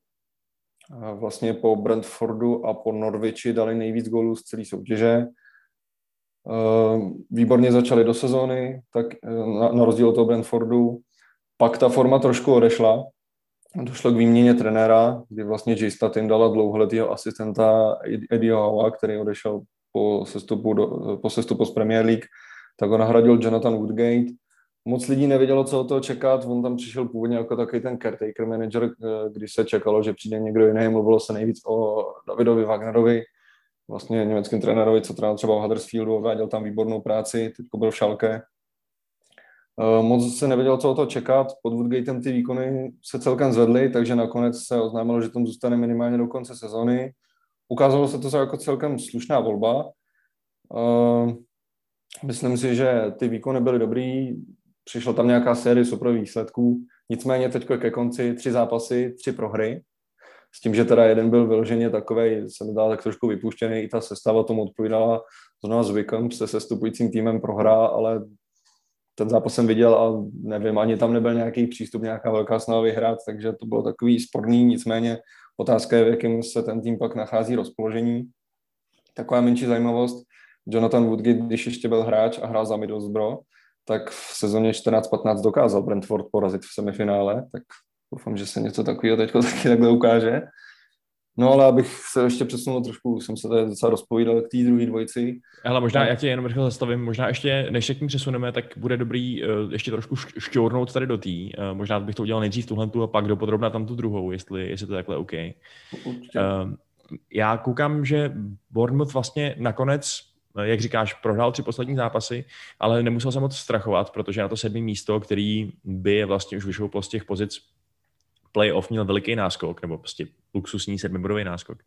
Vlastně po Brentfordu a po Norwichi dali nejvíc gólů z celé soutěže výborně začali do sezóny, tak eh, na, na rozdíl od toho Brentfordu. Pak ta forma trošku odešla. Došlo k výměně trenéra, kdy vlastně J. Statin dala dlouholetého asistenta Eddieho Howa, který odešel po sestupu, do, po sestupu z Premier League, tak ho nahradil Jonathan Woodgate. Moc lidí nevědělo, co od toho čekat. On tam přišel původně jako takový ten caretaker manager, eh, když se čekalo, že přijde někdo jiný. Mluvilo se nejvíc o Davidovi Wagnerovi, vlastně německým trenérovi, co trénoval třeba v Huddersfieldu, odváděl tam výbornou práci, teď byl v Šalke. Uh, moc se nevěděl, co o to čekat. Pod Woodgatem ty výkony se celkem zvedly, takže nakonec se oznámilo, že tam zůstane minimálně do konce sezony. Ukázalo se to jako celkem slušná volba. Uh, myslím si, že ty výkony byly dobrý, přišla tam nějaká série super výsledků, nicméně teď ke konci tři zápasy, tři prohry, s tím, že teda jeden byl vyloženě takový, se mi dá tak trošku vypuštěný, i ta sestava tomu odpovídala. Znovu zvykem se sestupujícím týmem prohrá, ale ten zápas jsem viděl a nevím, ani tam nebyl nějaký přístup, nějaká velká snaha vyhrát, takže to bylo takový sporný, nicméně otázka je, v jakém se ten tým pak nachází rozpoložení. Taková menší zajímavost, Jonathan Woodgate, když ještě byl hráč a hrál za Middlesbrough, tak v sezóně 14-15 dokázal Brentford porazit v semifinále, tak doufám, že se něco takového teď taky takhle ukáže. No ale abych se ještě přesunul trošku, jsem se tady docela rozpovídal k té druhé dvojici. Ale možná já tě jenom rychle zastavím, možná ještě, než se k ní přesuneme, tak bude dobrý uh, ještě trošku šťournout tady do té. Uh, možná bych to udělal nejdřív tuhle tu a pak dopodrobna tam tu druhou, jestli, jestli to takhle OK. Určitě. Uh, já koukám, že Bournemouth vlastně nakonec jak říkáš, prohrál tři poslední zápasy, ale nemusel se moc strachovat, protože na to sedmý místo, který by je vlastně už vyšel z těch pozic playoff, měl veliký náskok, nebo prostě luxusní sedmibodový náskok.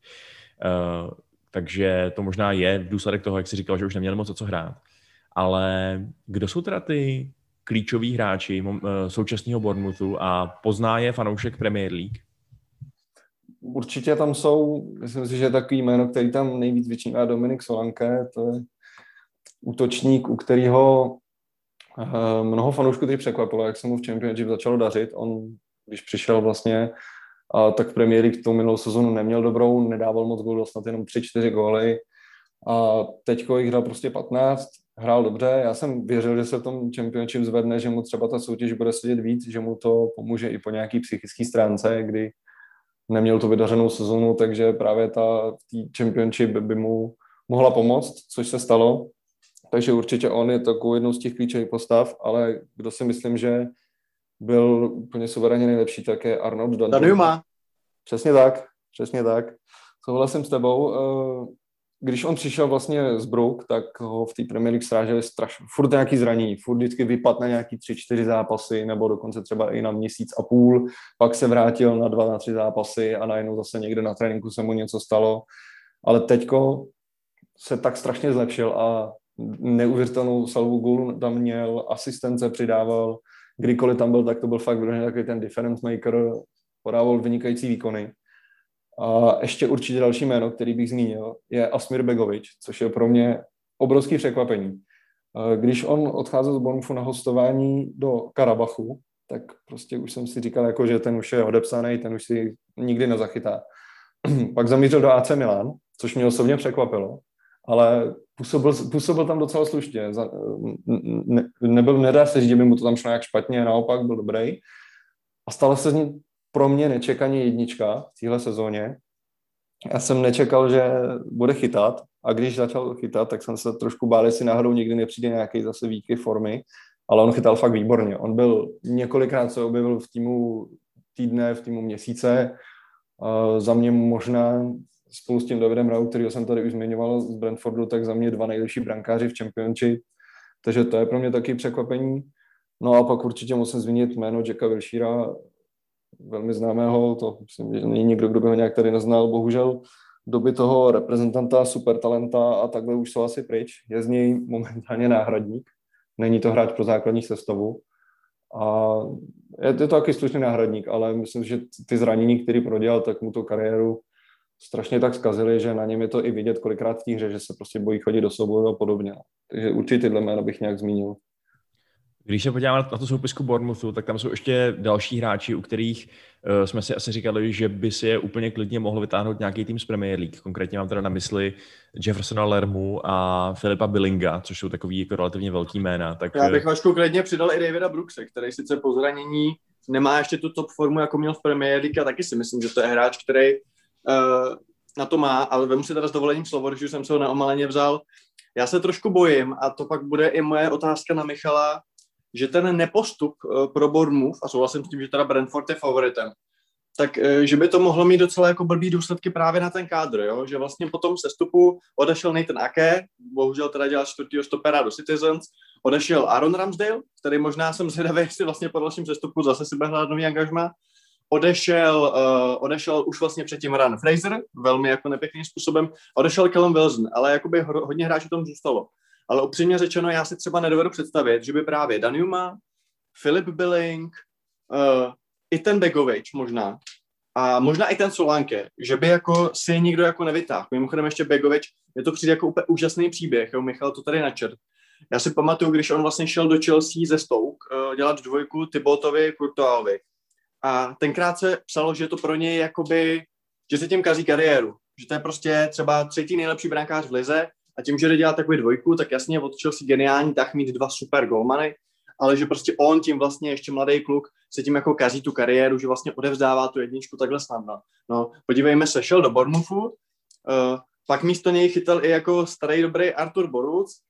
Uh, takže to možná je v důsledek toho, jak jsi říkal, že už neměl moc o co hrát. Ale kdo jsou teda ty klíčoví hráči uh, současného Bournemouthu a pozná je fanoušek Premier League? Určitě tam jsou, myslím si, že takový jméno, který tam nejvíc vyčnívá Dominik Solanke, to je útočník, u kterého uh, mnoho fanoušků teď překvapilo, jak se mu v Championship začalo dařit. On, když přišel vlastně, uh, tak v Premier League tou minulou sezonu neměl dobrou, nedával moc gólů, snad jenom 3-4 góly. A teďko jich dal prostě 15, hrál dobře. Já jsem věřil, že se v tom Championship zvedne, že mu třeba ta soutěž bude sedět víc, že mu to pomůže i po nějaký psychické stránce, kdy neměl tu vydařenou sezonu, takže právě ta tý championship by mu mohla pomoct, což se stalo. Takže určitě on je takovou jednou z těch klíčových postav, ale kdo si myslím, že byl úplně suverénně nejlepší, tak je Arnold Danjuma. Přesně tak, přesně tak. Souhlasím s tebou. Eh, když on přišel vlastně z Brook, tak ho v té Premier League stráželi strašně, furt nějaký zranění, furt vždycky vypad na nějaký tři, čtyři zápasy, nebo dokonce třeba i na měsíc a půl, pak se vrátil na dva, na tři zápasy a najednou zase někde na tréninku se mu něco stalo. Ale teďko se tak strašně zlepšil a neuvěřitelnou salvu gólu tam měl, asistence přidával, kdykoliv tam byl, tak to byl fakt takový ten difference maker, podával vynikající výkony. A ještě určitě další jméno, který bych zmínil, je Asmir Begovič, což je pro mě obrovský překvapení. Když on odcházel z Bonfu na hostování do Karabachu, tak prostě už jsem si říkal, jako, že ten už je odepsaný, ten už si nikdy nezachytá. Pak zamířil do AC Milan, což mě osobně překvapilo, ale působil, působil tam docela slušně. Ne, nebyl, nedá se říct, že by mu to tam šlo nějak špatně, naopak byl dobrý. A stala se z ní pro mě nečekaně jednička v téhle sezóně. Já jsem nečekal, že bude chytat a když začal chytat, tak jsem se trošku bál, jestli náhodou někdy nepřijde nějaký zase výky formy, ale on chytal fakt výborně. On byl několikrát se objevil v týmu týdne, v týmu měsíce. Za mě možná spolu s tím Davidem Rau, kterého jsem tady už zmiňoval z Brentfordu, tak za mě dva nejlepší brankáři v Championship. Takže to je pro mě taky překvapení. No a pak určitě musím zmínit jméno Jacka Wilshira, velmi známého, to myslím, že není někdo, kdo by ho nějak tady neznal, bohužel doby toho reprezentanta, supertalenta a takhle už jsou asi pryč. Je z něj momentálně náhradník, není to hráč pro základní sestavu. A je, je to taky slušný náhradník, ale myslím, že ty zranění, který prodělal, tak mu tu kariéru strašně tak zkazili, že na něm je to i vidět kolikrát v té hře, že se prostě bojí chodit do souboju a podobně. Takže určitě tyhle jména bych nějak zmínil. Když se podíváme na tu soupisku Bournemouthu, tak tam jsou ještě další hráči, u kterých uh, jsme si asi říkali, že by si je úplně klidně mohl vytáhnout nějaký tým z Premier League. Konkrétně mám teda na mysli Jeffersona Lermu a Filipa Billinga, což jsou takový jako relativně velký jména. Tak... Já bych Vašku klidně přidal i Davida Brookse, který sice po zranění nemá ještě tu top formu, jako měl v Premier League a taky si myslím, že to je hráč, který uh, na to má, ale vemu si teda s dovolením slovo, když už jsem se ho neomaleně vzal. Já se trošku bojím a to pak bude i moje otázka na Michala, že ten nepostup eh, pro Bournemouth, a souhlasím s tím, že teda Brentford je favoritem, tak eh, že by to mohlo mít docela jako blbý důsledky právě na ten kádr, jo? že vlastně po tom sestupu odešel Nathan Ake, bohužel teda dělal čtvrtýho stopera do Citizens, odešel Aaron Ramsdale, který možná jsem zvědavý, jestli vlastně po dalším přestupu zase si bude hrát nový angažma. Odešel, uh, odešel už vlastně předtím Run Fraser, velmi jako nepěkným způsobem. Odešel Callum Wilson, ale jakoby hodně hráčů tam zůstalo. Ale upřímně řečeno, já si třeba nedovedu představit, že by právě Danuma, Filip Billing, uh, i ten Begovič možná, a možná i ten Solanke, že by jako si nikdo jako nevytáhl. Mimochodem ještě Begovič, je to přijde jako úplně úžasný příběh, jo, Michal to tady načrt. Já si pamatuju, když on vlastně šel do Chelsea ze Stoke uh, dělat dvojku Tybotovi, Kurtoálovi. A tenkrát se psalo, že to pro něj jakoby, že se tím kazí kariéru. Že to je prostě třeba třetí nejlepší brankář v lize a tím, že jde dělat takový dvojku, tak jasně od Chelsea geniální tak mít dva super golmany, ale že prostě on tím vlastně ještě mladý kluk se tím jako kazí tu kariéru, že vlastně odevzdává tu jedničku takhle snadno. No, podívejme se, šel do Bournemouthu, uh, pak místo něj chytal i jako starý dobrý Artur Boruc,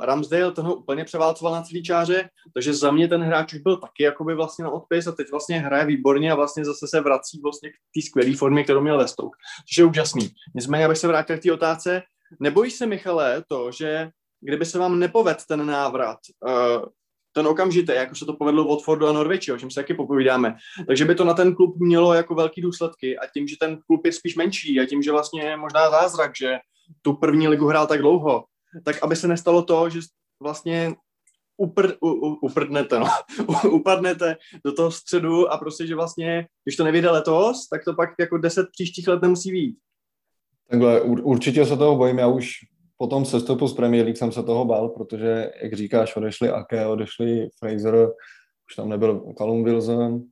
Ramsdale ten ho úplně převálcoval na celý čáře, takže za mě ten hráč už byl taky jakoby vlastně na odpis a teď vlastně hraje výborně a vlastně zase se vrací vlastně k té skvělé formě, kterou měl ve což je úžasný. Nicméně, abych se vrátil k té otázce, nebojíš se, Michale, to, že kdyby se vám nepoved ten návrat, uh, ten okamžitý, jako se to povedlo Watfordu a Norwichi, o čem se taky popovídáme. Takže by to na ten klub mělo jako velký důsledky a tím, že ten klub je spíš menší a tím, že vlastně je možná zázrak, že tu první ligu hrál tak dlouho, tak aby se nestalo to, že vlastně upr, u, uprdnete, no. upadnete do toho středu a prostě, že vlastně, když to nevyjde letos, tak to pak jako deset příštích let nemusí být. Takhle, určitě se toho bojím, já už po tom sestupu z Premier League jsem se toho bál, protože, jak říkáš, odešli Ake, odešli Fraser, už tam nebyl Callum Wilson,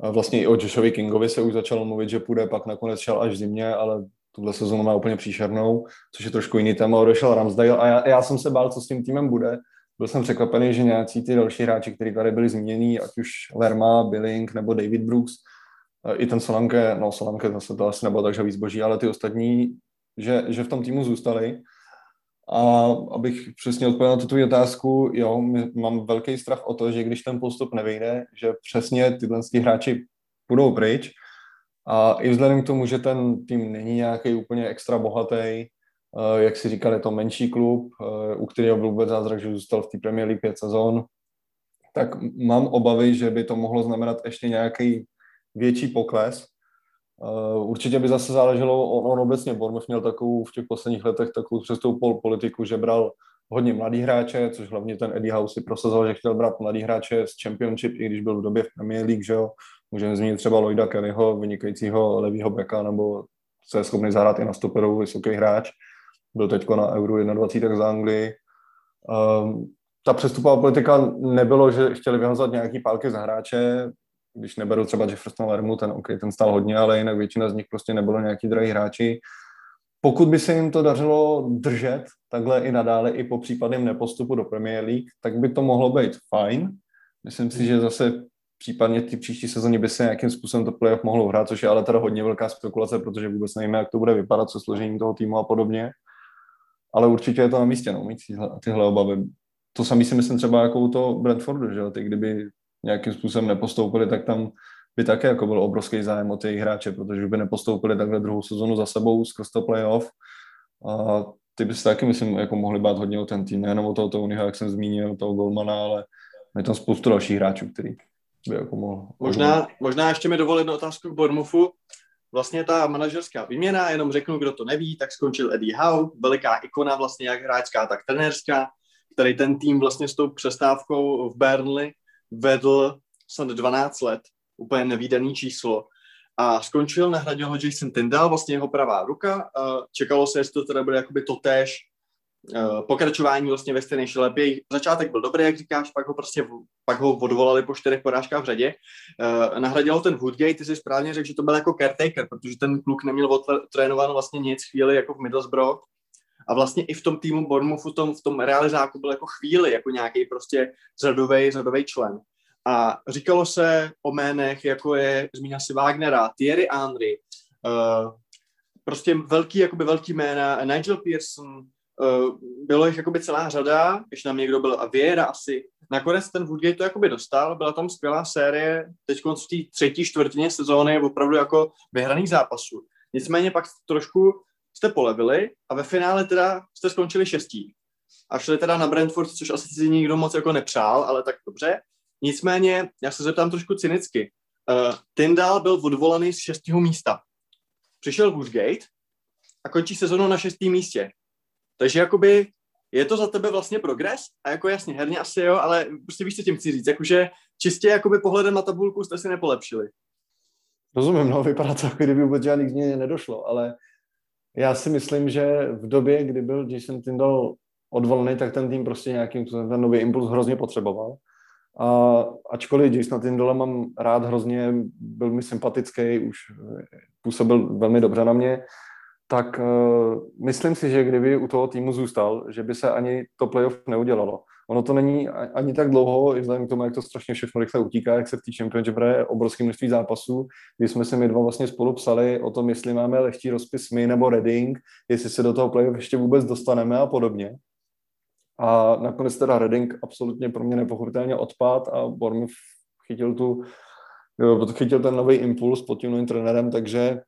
a vlastně i o Joshovi Kingovi se už začalo mluvit, že půjde, pak nakonec šel až v zimě, ale tuhle sezónu má úplně příšernou, což je trošku jiný téma, odešel Ramsdale a já, já jsem se bál, co s tím týmem bude. Byl jsem překvapený, že nějací ty další hráči, kteří tady byli zmíněni, ať už Lerma, Billing nebo David Brooks, i ten Solanke, no Solanke zase to asi nebylo takže víc ale ty ostatní, že, že v tom týmu zůstali a abych přesně odpověděl na tu tvou otázku, jo, mám velký strach o to, že když ten postup nevyjde, že přesně tyhle hráči půjdou pryč. A i vzhledem k tomu, že ten tým není nějaký úplně extra bohatý, eh, jak si říkal, je to menší klub, eh, u kterého byl vůbec zázrak, že zůstal v té Premier League pět sezon, tak mám obavy, že by to mohlo znamenat ještě nějaký větší pokles Uh, určitě by zase záleželo, on, on obecně Bournemouth měl takovou v těch posledních letech takovou přestou pol politiku, že bral hodně mladý hráče, což hlavně ten Eddie House si prosazoval, že chtěl brát mladý hráče z Championship, i když byl v době v Premier League, že jo. Můžeme zmínit třeba Lloyda Kellyho, vynikajícího levýho beka, nebo se je schopný zahrát i na stoperu, vysoký hráč. Byl teď na Euro 21 za Anglii. Um, ta přestupová politika nebylo, že chtěli vyhazovat nějaký pálky za hráče, když neberu třeba Jefferson Lermu, ten, okay, ten stál hodně, ale jinak většina z nich prostě nebylo nějaký drahý hráči. Pokud by se jim to dařilo držet takhle i nadále, i po případném nepostupu do Premier League, tak by to mohlo být fajn. Myslím si, že zase případně ty příští sezóně by se nějakým způsobem to playoff mohlo hrát, což je ale teda hodně velká spekulace, protože vůbec nevíme, jak to bude vypadat, co složení toho týmu a podobně. Ale určitě je to na místě, no, mít tyhle, tyhle obavy. To samý si myslím třeba jako u toho Brentfordu, že ty kdyby nějakým způsobem nepostoupili, tak tam by také jako byl obrovský zájem o ty hráče, protože by nepostoupili takhle druhou sezonu za sebou skrz to playoff. A ty by se taky, myslím, jako mohli bát hodně o ten tým, nejenom o toho Tonyho, jak jsem zmínil, toho Golmana, ale je tam spoustu dalších hráčů, který by jako mohl. Možná, možná ještě mi dovolit jednu otázku k Bournemouthu. Vlastně ta manažerská výměna, jenom řeknu, kdo to neví, tak skončil Eddie Howe, veliká ikona vlastně jak hráčská, tak trenérská, který ten tým vlastně s tou přestávkou v Burnley vedl snad 12 let, úplně nevýdaný číslo. A skončil, nahradil ho Jason Tyndall, vlastně jeho pravá ruka. Čekalo se, jestli to teda bude jakoby totéž pokračování vlastně ve stejné šlepě. Začátek byl dobrý, jak říkáš, pak ho prostě pak ho odvolali po čtyřech porážkách v řadě. Uh, nahradil ho ten Woodgate, ty jsi správně řekl, že to byl jako caretaker, protože ten kluk neměl trénovat vlastně nic chvíli jako v Middlesbrough. A vlastně i v tom týmu Bournemouthu, v tom, v tom realizáku byl jako chvíli, jako nějaký prostě řadový, řadový člen. A říkalo se o jménech, jako je, zmínil si Wagnera, Thierry Henry, uh, prostě velký, jakoby velký jména, Nigel Pearson, bylo jich jakoby celá řada, když nám někdo byl, a Viera asi. Nakonec ten Woodgate to jakoby dostal, byla tam skvělá série, teď v té třetí čtvrtině sezóny opravdu jako vyhraných zápasů. Nicméně pak trošku jste polevili a ve finále teda jste skončili šestí. a šli teda na Brentford, což asi si nikdo moc jako nepřál, ale tak dobře. Nicméně, já se zeptám trošku cynicky. Uh, Tyndall byl odvolaný z šestého místa. Přišel Woodgate a končí sezonu na šestém místě. Takže jakoby je to za tebe vlastně progres? A jako jasně, herně asi jo, ale prostě víš, co tím chci říct. Jakože čistě jakoby pohledem na tabulku jste si nepolepšili. Rozumím, no, vypadá to, jako kdyby vůbec žádných změně nedošlo, ale já si myslím, že v době, kdy byl Jason Tyndall odvolený, tak ten tým prostě nějakým ten nový impuls hrozně potřeboval. A ačkoliv Jason Tyndall mám rád hrozně, byl mi sympatický, už působil velmi dobře na mě, tak uh, myslím si, že kdyby u toho týmu zůstal, že by se ani to playoff neudělalo. Ono to není ani tak dlouho, i vzhledem k tomu, jak to strašně všechno rychle utíká, jak se v té Championship hraje obrovské množství zápasů, kdy jsme se my dva vlastně spolu psali o tom, jestli máme lehčí rozpis my nebo Reading, jestli se do toho playoff ještě vůbec dostaneme a podobně. A nakonec teda Reading absolutně pro mě nepochopitelně odpad a Bournemouth chytil tu chytil ten nový impuls pod tím novým trenérem, takže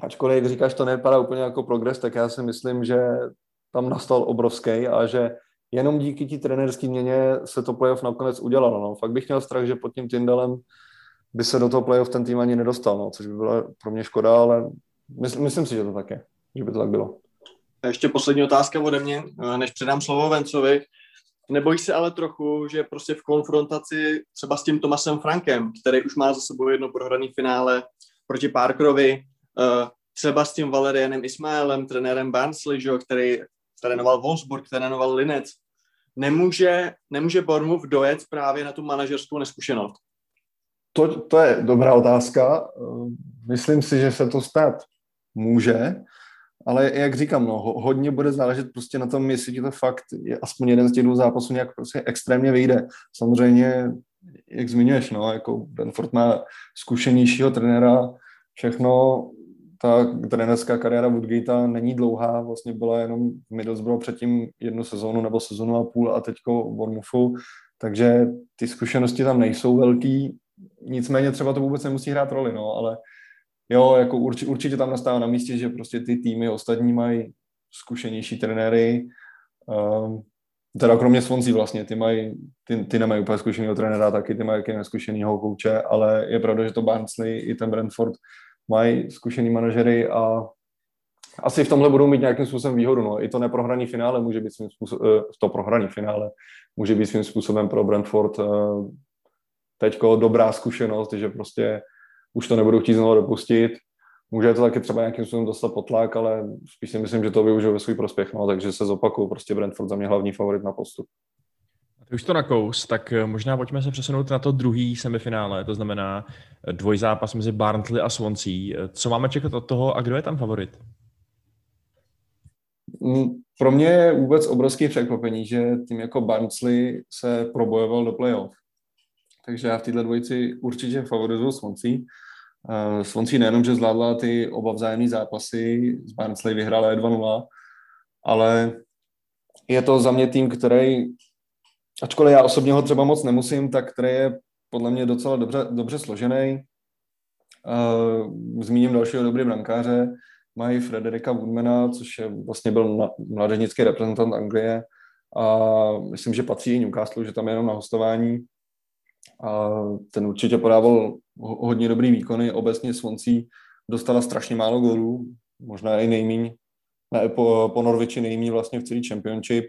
ačkoliv, jak říkáš, to nevypadá úplně jako progres, tak já si myslím, že tam nastal obrovský a že jenom díky tí trenerský měně se to playoff nakonec udělalo. No. Fakt bych měl strach, že pod tím Tindalem by se do toho playoff ten tým ani nedostal, no, což by byla pro mě škoda, ale mysl, myslím si, že to tak je, že by to tak bylo. A ještě poslední otázka ode mě, než předám slovo Vencovi. Nebojíš se ale trochu, že prostě v konfrontaci třeba s tím Tomasem Frankem, který už má za sebou jedno prohraný finále proti Parkerovi, třeba s tím Valerianem Ismaelem, trenérem Barnsley, že, který trénoval Wolfsburg, trénoval Linec, nemůže, nemůže Bournemouth dojet právě na tu manažerskou neskušenost? To, to je dobrá otázka. Eh, myslím si, že se to stát může, ale jak říkám, no, hodně bude záležet prostě na tom, jestli ti to fakt je aspoň jeden z těch dvou zápasů nějak prostě extrémně vyjde. Samozřejmě, jak zmiňuješ, no, jako Benford má zkušenějšího trenéra, všechno ta trenerská kariéra Woodgate není dlouhá, vlastně byla jenom v Middlesbrough předtím jednu sezónu nebo sezónu a půl a teďko v Bournemouthu, takže ty zkušenosti tam nejsou velký, nicméně třeba to vůbec nemusí hrát roli, no, ale jo, jako určitě, určitě tam nastává na místě, že prostě ty týmy ostatní mají zkušenější trenéry, um, teda kromě Swansea vlastně, ty, mají, ty, ty nemají úplně zkušeného trenéra, taky ty mají taky neskušeného kouče, ale je pravda, že to Barnsley i ten Brentford mají zkušený manažery a asi v tomhle budou mít nějakým způsobem výhodu. No. I to neprohraný finále může být svým způsobem, eh, to prohraný finále může být svým způsobem pro Brentford eh, teďko dobrá zkušenost, že prostě už to nebudou chtít znovu dopustit. Může to taky třeba nějakým způsobem dostat potlak, ale spíš si myslím, že to využiju ve svůj prospěch, no, takže se zopakuju, prostě Brentford za mě hlavní favorit na postup. Už to nakous, tak eh, možná pojďme se přesunout na to druhý semifinále, to znamená eh, dvojzápas mezi Barnsley a Swansea. Eh, co máme čekat od toho a kdo je tam favorit? Mm, pro mě je vůbec obrovský překvapení, že tým jako Barnsley se probojoval do playoff. Takže já v této dvojici určitě favorizuju Swansea. Swansea nejenom, že zvládla ty oba vzájemné zápasy, z Barnsley vyhrála 2-0, ale je to za mě tým, který ačkoliv já osobně ho třeba moc nemusím, tak který je podle mě docela dobře, dobře složený. Uh, zmíním dalšího dobrý brankáře, mají Frederika Woodmana, což je vlastně byl mladežnický reprezentant Anglie a myslím, že patří i Newcastle, že tam je jenom na hostování. A ten určitě podával hodně dobrý výkony. Obecně Swansea dostala strašně málo gólů, možná i nejmíň, ne, po, po Norviči nejmíň vlastně v celý championship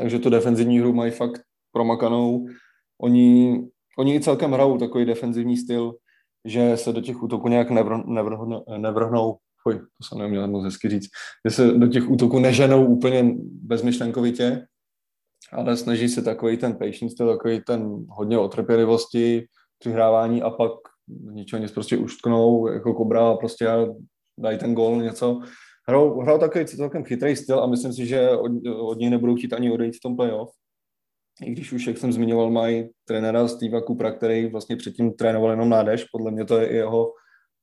takže tu defenzivní hru mají fakt promakanou. Oni, oni celkem hrajou takový defenzivní styl, že se do těch útoků nějak nevr, nevrhnou, nevrhnou. Fuj, to jsem neměl moc hezky říct, že se do těch útoků neženou úplně bezmyšlenkovitě, ale snaží se takový ten patient styl, takový ten hodně o trpělivosti, přihrávání a pak ničeho nic prostě uštknou, jako kobra a prostě dají ten gol, něco hrajou, hrajou takový celkem chytrý styl a myslím si, že od, od něj nebudou chtít ani odejít v tom playoff. I když už, jak jsem zmiňoval, mají trenéra Steva Kupra, který vlastně předtím trénoval jenom mládež. Podle mě to je i jeho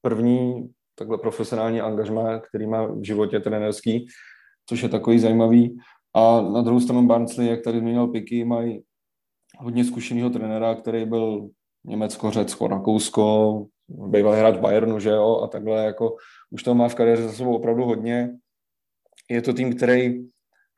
první takhle profesionální angažma, který má v životě trenerský, což je takový zajímavý. A na druhou stranu Barnsley, jak tady zmínil Piky, mají hodně zkušeného trenéra, který byl Německo, Řecko, Rakousko, bývalý hráč Bayernu, že jo, a takhle jako už to má v kariéře za sebou opravdu hodně. Je to tým, který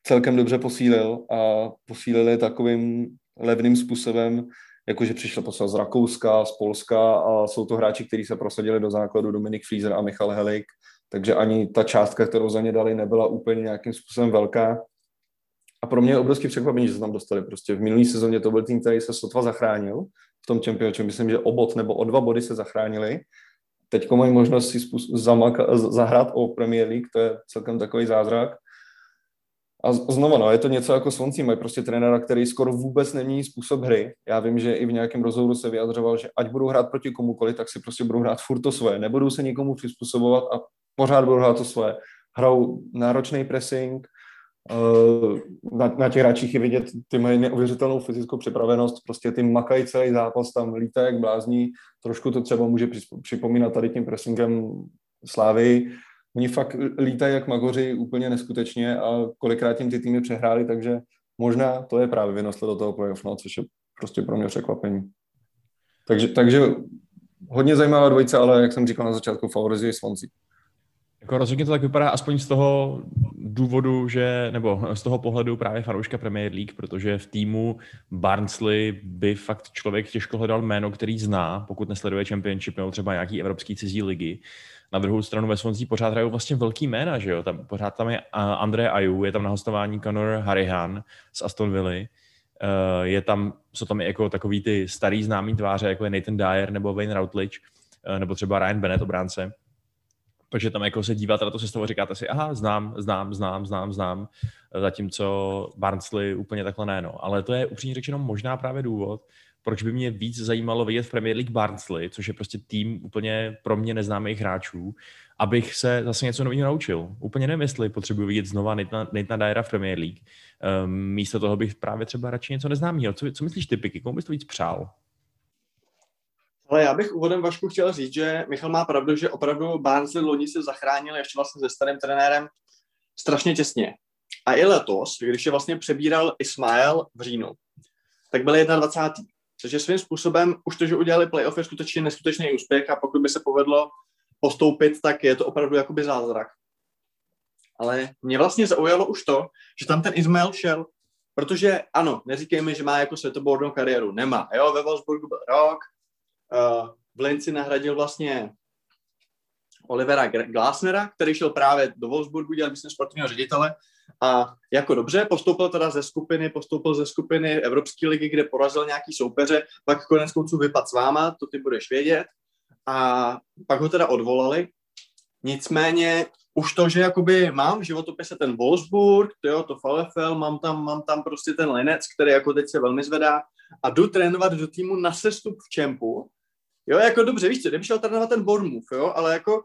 celkem dobře posílil a posílili takovým levným způsobem, jakože přišel posel z Rakouska, z Polska a jsou to hráči, kteří se prosadili do základu Dominik Flieser a Michal Helik, takže ani ta částka, kterou za ně dali, nebyla úplně nějakým způsobem velká. A pro mě je obrovský překvapení, že se tam dostali. Prostě v minulý sezóně to byl tým, který se sotva zachránil v tom čempionátu. Myslím, že obot nebo o dva body se zachránili. Teď mají možnost si zahrát o Premier League, to je celkem takový zázrak. A znova, no, je to něco jako Swansea, mají prostě trenéra, který skoro vůbec nemění způsob hry. Já vím, že i v nějakém rozhovoru se vyjadřoval, že ať budou hrát proti komukoli, tak si prostě budou hrát furt to svoje. Nebudou se nikomu přizpůsobovat a pořád budou hrát to svoje. Hrajou náročný pressing, na, na těch hráčích je vidět, ty mají neuvěřitelnou fyzickou připravenost, prostě ty makají celý zápas, tam lítají jak blázní, trošku to třeba může připomínat tady tím pressingem Slávy. Oni fakt lítají jak magoři úplně neskutečně a kolikrát tím ty týmy přehráli, takže možná to je právě vynosle do toho playoff, no, což je prostě pro mě překvapení. Takže, takže hodně zajímavá dvojice, ale jak jsem říkal na začátku, favorizuje Swansea. Jako rozhodně to tak vypadá aspoň z toho důvodu, že, nebo z toho pohledu právě fanouška Premier League, protože v týmu Barnsley by fakt člověk těžko hledal jméno, který zná, pokud nesleduje Championship nebo třeba nějaký evropský cizí ligy. Na druhou stranu ve Swansea pořád hrajou vlastně velký jména, že jo? Tam, pořád tam je André Ayu, je tam na hostování Conor Harrihan z Aston Villa, Uh, je tam, jsou tam i jako takový ty starý známý tváře, jako je Nathan Dyer nebo Wayne Routledge, uh, nebo třeba Ryan Bennett, obránce takže tam jako se díváte na to sestavu a říkáte si, aha, znám, znám, znám, znám, znám, zatímco Barnsley úplně takhle ne, no. Ale to je upřímně řečeno možná právě důvod, proč by mě víc zajímalo vidět v Premier League Barnsley, což je prostě tým úplně pro mě neznámých hráčů, abych se zase něco nového naučil. Úplně nevím, jestli potřebuji vidět znova Nathan Dyera v Premier League. Um, místo toho bych právě třeba radši něco neznámého. Co, co myslíš ty, Piky? Komu bys to víc přál? Ale já bych úvodem Vašku chtěl říct, že Michal má pravdu, že opravdu Barnsley loni se zachránil ještě vlastně se starým trenérem strašně těsně. A i letos, když je vlastně přebíral Ismail v říjnu, tak byl 21. Což je svým způsobem, už to, že udělali playoff, je skutečně neskutečný úspěch a pokud by se povedlo postoupit, tak je to opravdu jakoby zázrak. Ale mě vlastně zaujalo už to, že tam ten Ismail šel, protože ano, neříkejme, že má jako světobornou kariéru, nemá. Jo, ve Wolfsburgu byl rok, v Linci nahradil vlastně Olivera Glasnera, který šel právě do Wolfsburgu dělat myslím sportovního ředitele a jako dobře, postoupil teda ze skupiny, postoupil ze skupiny Evropské ligy, kde porazil nějaký soupeře, pak konec konců vypad s váma, to ty budeš vědět a pak ho teda odvolali. Nicméně už to, že jakoby mám v životopise ten Wolfsburg, to, jo, to Falefel, mám tam, mám tam prostě ten Linec, který jako teď se velmi zvedá a jdu trénovat do týmu na sestup v Čempu, Jo, jako dobře, víš co, kdyby šel trénovat ten Bournemouth, jo, ale jako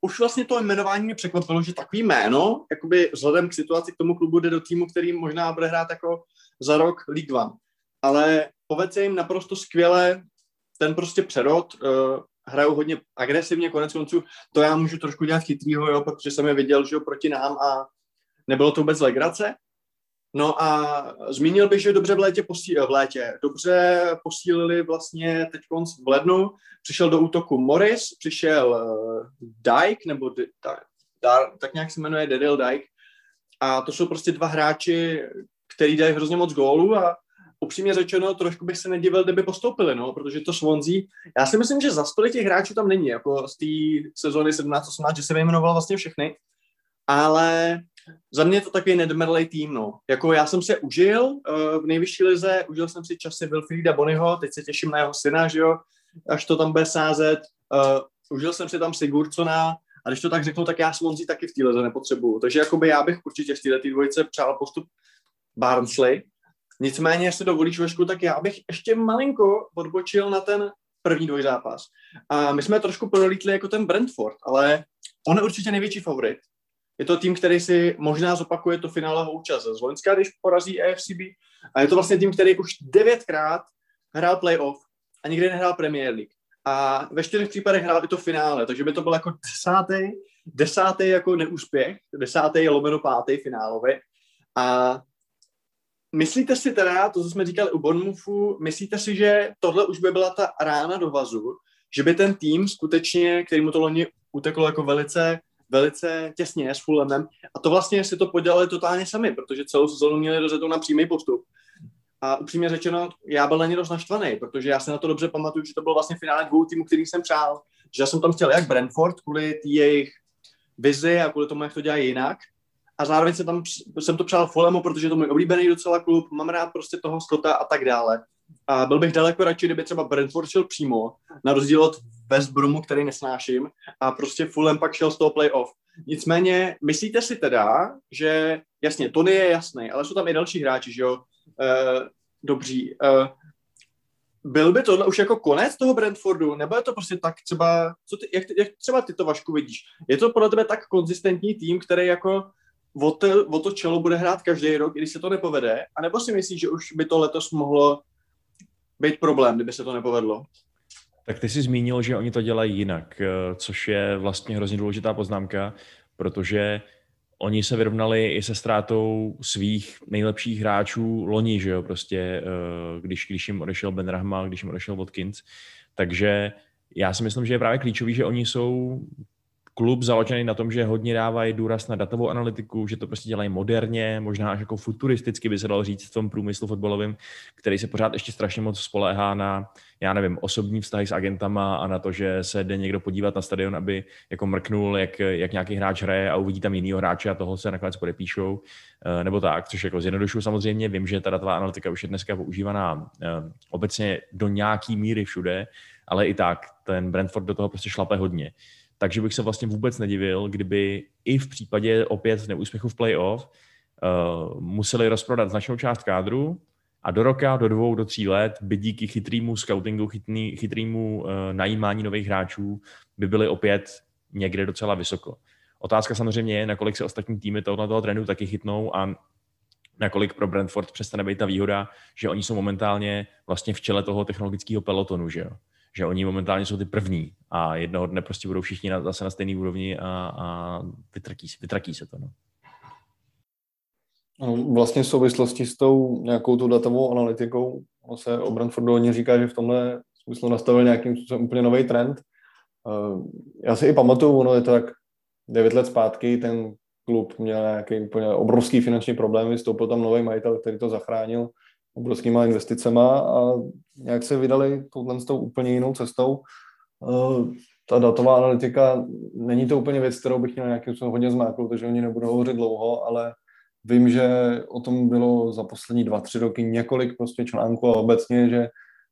už vlastně to jmenování mě překvapilo, že takový jméno, jakoby vzhledem k situaci k tomu klubu jde do týmu, který možná bude hrát jako za rok League One. Ale povedce jim naprosto skvěle ten prostě přerod, uh, hrajou hodně agresivně, konec konců to já můžu trošku dělat chytrýho, jo, protože jsem je viděl, že jo, proti nám a nebylo to vůbec legrace, No a zmínil bych, že dobře v létě, posí, v létě dobře posílili vlastně teď v lednu. Přišel do útoku Morris, přišel uh, Dyke, nebo D- tak, tak nějak se jmenuje Daryl Dyke. A to jsou prostě dva hráči, který dají hrozně moc gólů a upřímně řečeno, trošku bych se nedivil, kdyby postoupili, no, protože to Swansea, já si myslím, že za stolik těch hráčů tam není, jako z té sezóny 17-18, že se vyjmenoval vlastně všechny, ale za mě je to takový nedmrlej tým, no. Jako já jsem se užil uh, v nejvyšší lize, užil jsem si časy Wilfrida Bonyho, teď se těším na jeho syna, že jo, až to tam bude sázet. Uh, užil jsem si tam Sigurdsona, a když to tak řeknu, tak já Swansea taky v té lize nepotřebuju. Takže jakoby já bych určitě v této dvojice přál postup Barnsley. Nicméně, jestli dovolíš, Vešku, tak já bych ještě malinko odbočil na ten první dvojzápas. A my jsme trošku prolítli jako ten Brentford, ale on je určitě největší favorit je to tým, který si možná zopakuje to finále účast z Loňska, když porazí AFCB. A je to vlastně tým, který už devětkrát hrál playoff a nikdy nehrál Premier League. A ve čtyřech případech hrál i to finále, takže by to byl jako desátý, desátý jako neúspěch, desátý lomeno pátý finálový. A myslíte si teda, to, co jsme říkali u Bournemouthu, myslíte si, že tohle už by byla ta rána do vazu, že by ten tým skutečně, který mu to loni uteklo jako velice velice těsně s Fulhamem a to vlastně si to podělali totálně sami, protože celou sezónu měli rozjetou na přímý postup. A upřímně řečeno, já byl na ně dost naštvaný, protože já se na to dobře pamatuju, že to byl vlastně finále dvou týmů, který jsem přál. Že já jsem tam chtěl jak Brentford kvůli jejich vizi a kvůli tomu, jak to dělají jinak. A zároveň jsem, tam, jsem to přál Fulhamu, protože je to můj oblíbený docela klub, mám rád prostě toho Scotta a tak dále. A byl bych daleko radši, kdyby třeba Brentford šel přímo, na rozdíl od West Bromu, který nesnáším, a prostě Fulham pak šel z toho playoff. Nicméně, myslíte si teda, že jasně, Tony je jasný, ale jsou tam i další hráči, že jo, uh, dobří. Uh, byl by tohle už jako konec toho Brentfordu, nebo je to prostě tak třeba, co ty, jak, jak třeba ty to Vašku vidíš? Je to podle tebe tak konzistentní tým, který jako o to, o to čelo bude hrát každý rok, když se to nepovede? A nebo si myslíš, že už by to letos mohlo být problém, kdyby se to nepovedlo? Tak ty jsi zmínil, že oni to dělají jinak, eh, což je vlastně hrozně důležitá poznámka, protože oni se vyrovnali i se ztrátou svých nejlepších hráčů loni, že jo, prostě, eh, když, když jim odešel Ben Rahma, když jim odešel Watkins. Takže já si myslím, že je právě klíčový, že oni jsou klub založený na tom, že hodně dávají důraz na datovou analytiku, že to prostě dělají moderně, možná až jako futuristicky by se dalo říct v tom průmyslu fotbalovém, který se pořád ještě strašně moc spoléhá na, já nevím, osobní vztahy s agentama a na to, že se jde někdo podívat na stadion, aby jako mrknul, jak, jak nějaký hráč hraje a uvidí tam jinýho hráče a toho se nakonec podepíšou, eh, nebo tak, což jako zjednodušuju samozřejmě. Vím, že ta datová analytika už je dneska používaná eh, obecně do nějaký míry všude, ale i tak ten Brentford do toho prostě šlape hodně. Takže bych se vlastně vůbec nedivil, kdyby i v případě opět neúspěchu v playoff uh, museli rozprodat značnou část kádru a do roka, do dvou, do tří let by díky chytrýmu scoutingu, chytrý, chytrýmu uh, najímání nových hráčů by byly opět někde docela vysoko. Otázka samozřejmě je, nakolik se ostatní týmy tohoto toho trendu taky chytnou a nakolik pro Brentford přestane být ta výhoda, že oni jsou momentálně vlastně v čele toho technologického pelotonu, že jo že oni momentálně jsou ty první a jednoho dne prostě budou všichni na, zase na stejné úrovni a, a vytrakí, se, vytrakí se to. No. Vlastně v souvislosti s tou nějakou tu datovou analytikou se o Brentfordu hodně říká, že v tomhle smyslu nastavil nějakým způsobem úplně nový trend. Eh, já si i pamatuju, ono je to tak 9 let zpátky, ten klub měl nějaký úplně obrovský finanční problémy, vstoupil tam nový majitel, který to zachránil obrovskýma investicema a nějak se vydali touhle s tou úplně jinou cestou. Eh, ta datová analytika, není to úplně věc, kterou bych měl nějakým způsobem hodně zmáknout, takže oni nebudou hovořit dlouho, ale vím, že o tom bylo za poslední dva, tři roky několik prostě článků a obecně, že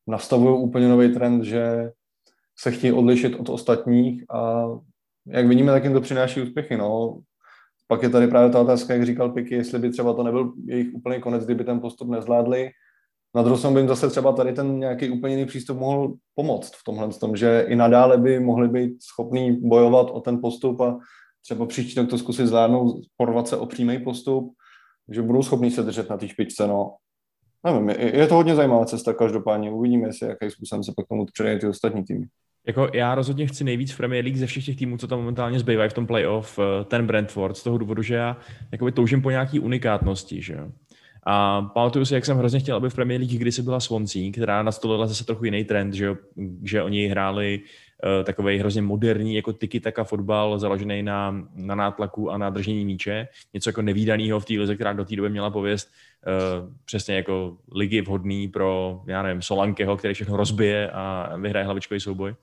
nastavují úplně nový trend, že se chtějí odlišit od ostatních a jak vidíme, tak jim to přináší úspěchy. No. Pak je tady právě ta otázka, jak říkal Piky, jestli by třeba to nebyl jejich úplný konec, kdyby ten postup nezvládli. Na druhou stranu by jim zase třeba tady ten nějaký úplně jiný přístup mohl pomoct v tomhle tom, že i nadále by mohli být schopní bojovat o ten postup a třeba příští rok to zkusit zvládnout, porvat se o přímý postup, že budou schopni se držet na té špičce. No. Nevím, je, je to hodně zajímavá cesta každopádně. Uvidíme, jestli jaký způsobem se pak tomu předají ty ostatní týmy. Jako já rozhodně chci nejvíc v Premier League ze všech těch týmů, co tam momentálně zbývají v tom playoff, eh, ten Brentford, z toho důvodu, že já jakoby toužím po nějaký unikátnosti, že jo. A pamatuju si, jak jsem hrozně chtěl, aby v Premier League kdysi byla Swansea, která nastolila zase trochu jiný trend, že, že oni hráli uh, takový hrozně moderní jako tiki taka fotbal, založený na, na nátlaku a na držení míče. Něco jako nevýdaného v té lize, která do té doby měla pověst uh, přesně jako ligy vhodný pro, já nevím, Solankeho, který všechno rozbije a vyhraje hlavičkový souboj.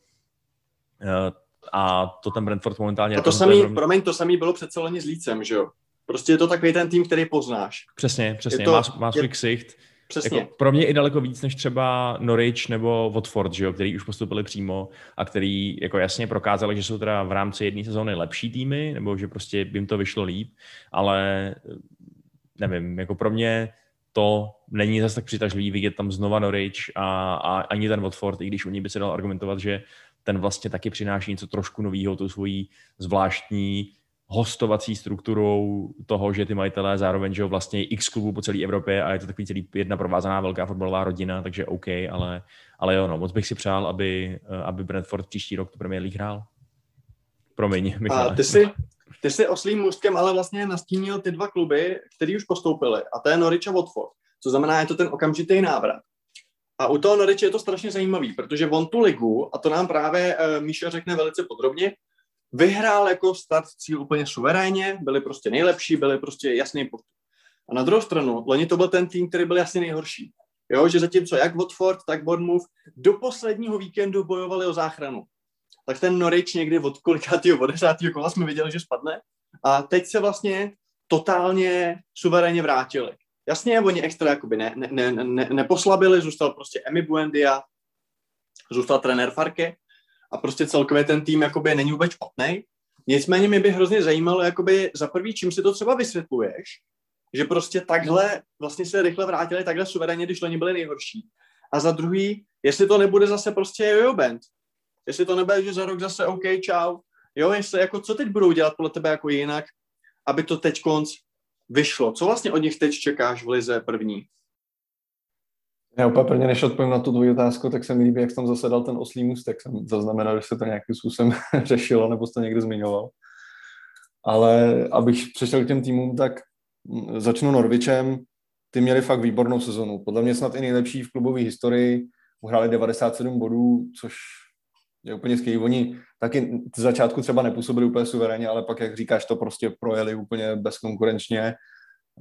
Eh, a to ten Brentford momentálně... A to samý, rovný... promiň, to samý bylo přece loni s Lícem, že jo? Prostě je to takový ten tým, který poznáš. Přesně, přesně, to, má, má svůj je, ksicht. Přesně. Jako pro mě i daleko víc než třeba Norwich nebo Watford, že jo, který už postupili přímo a který jako jasně prokázali, že jsou teda v rámci jedné sezóny lepší týmy, nebo že prostě jim to vyšlo líp, ale nevím, jako pro mě to není zase tak přitažlivý vidět tam znova Norwich a, a ani ten Watford, i když u ní by se dal argumentovat, že ten vlastně taky přináší něco trošku nového, tu svojí zvláštní hostovací strukturou toho, že ty majitelé zároveň že vlastně x klubů po celé Evropě a je to takový celý jedna provázaná velká fotbalová rodina, takže OK, ale, ale jo, no, moc bych si přál, aby, aby Brentford příští rok tu Premier League hrál. Promiň, Michale. A ty si, ty si oslým můstkem ale vlastně nastínil ty dva kluby, který už postoupili, a to je Norwich a Watford. Co znamená, je to ten okamžitý návrat. A u toho Norwich je to strašně zajímavý, protože on tu ligu, a to nám právě uh, Míša řekne velice podrobně, vyhrál jako start cíl úplně suverénně, byli prostě nejlepší, byli prostě jasný postup. A na druhou stranu, loni to byl ten tým, který byl jasně nejhorší. Jo, že zatímco jak Watford, tak Bournemouth do posledního víkendu bojovali o záchranu. Tak ten Norwich někdy od kolikátýho, od desátýho kola jsme viděli, že spadne. A teď se vlastně totálně suverénně vrátili. Jasně, oni extra jakoby ne, ne, ne, ne, neposlabili, zůstal prostě Emi Buendia, zůstal trenér Farke a prostě celkově ten tým jakoby není vůbec špatný. Nicméně mě by hrozně zajímalo, jakoby za prvý, čím si to třeba vysvětluješ, že prostě takhle vlastně se rychle vrátili takhle suverénně, když oni byli nejhorší. A za druhý, jestli to nebude zase prostě jojo band. Jestli to nebude, že za rok zase OK, čau. Jo, jestli jako co teď budou dělat podle tebe jako jinak, aby to teď konc vyšlo. Co vlastně od nich teď čekáš v lize první? Já úplně než odpovím na tu tvoji otázku, tak se mi líbí, jak tam zasedal ten oslý můstek. Jsem zaznamenal, že se to nějakým způsobem řešilo, nebo jsi to někdy zmiňoval. Ale abych přešel k těm týmům, tak začnu Norvičem. Ty měli fakt výbornou sezonu. Podle mě snad i nejlepší v klubové historii. Uhráli 97 bodů, což je úplně skvělý. Oni taky z začátku třeba nepůsobili úplně suverénně, ale pak, jak říkáš, to prostě projeli úplně bezkonkurenčně.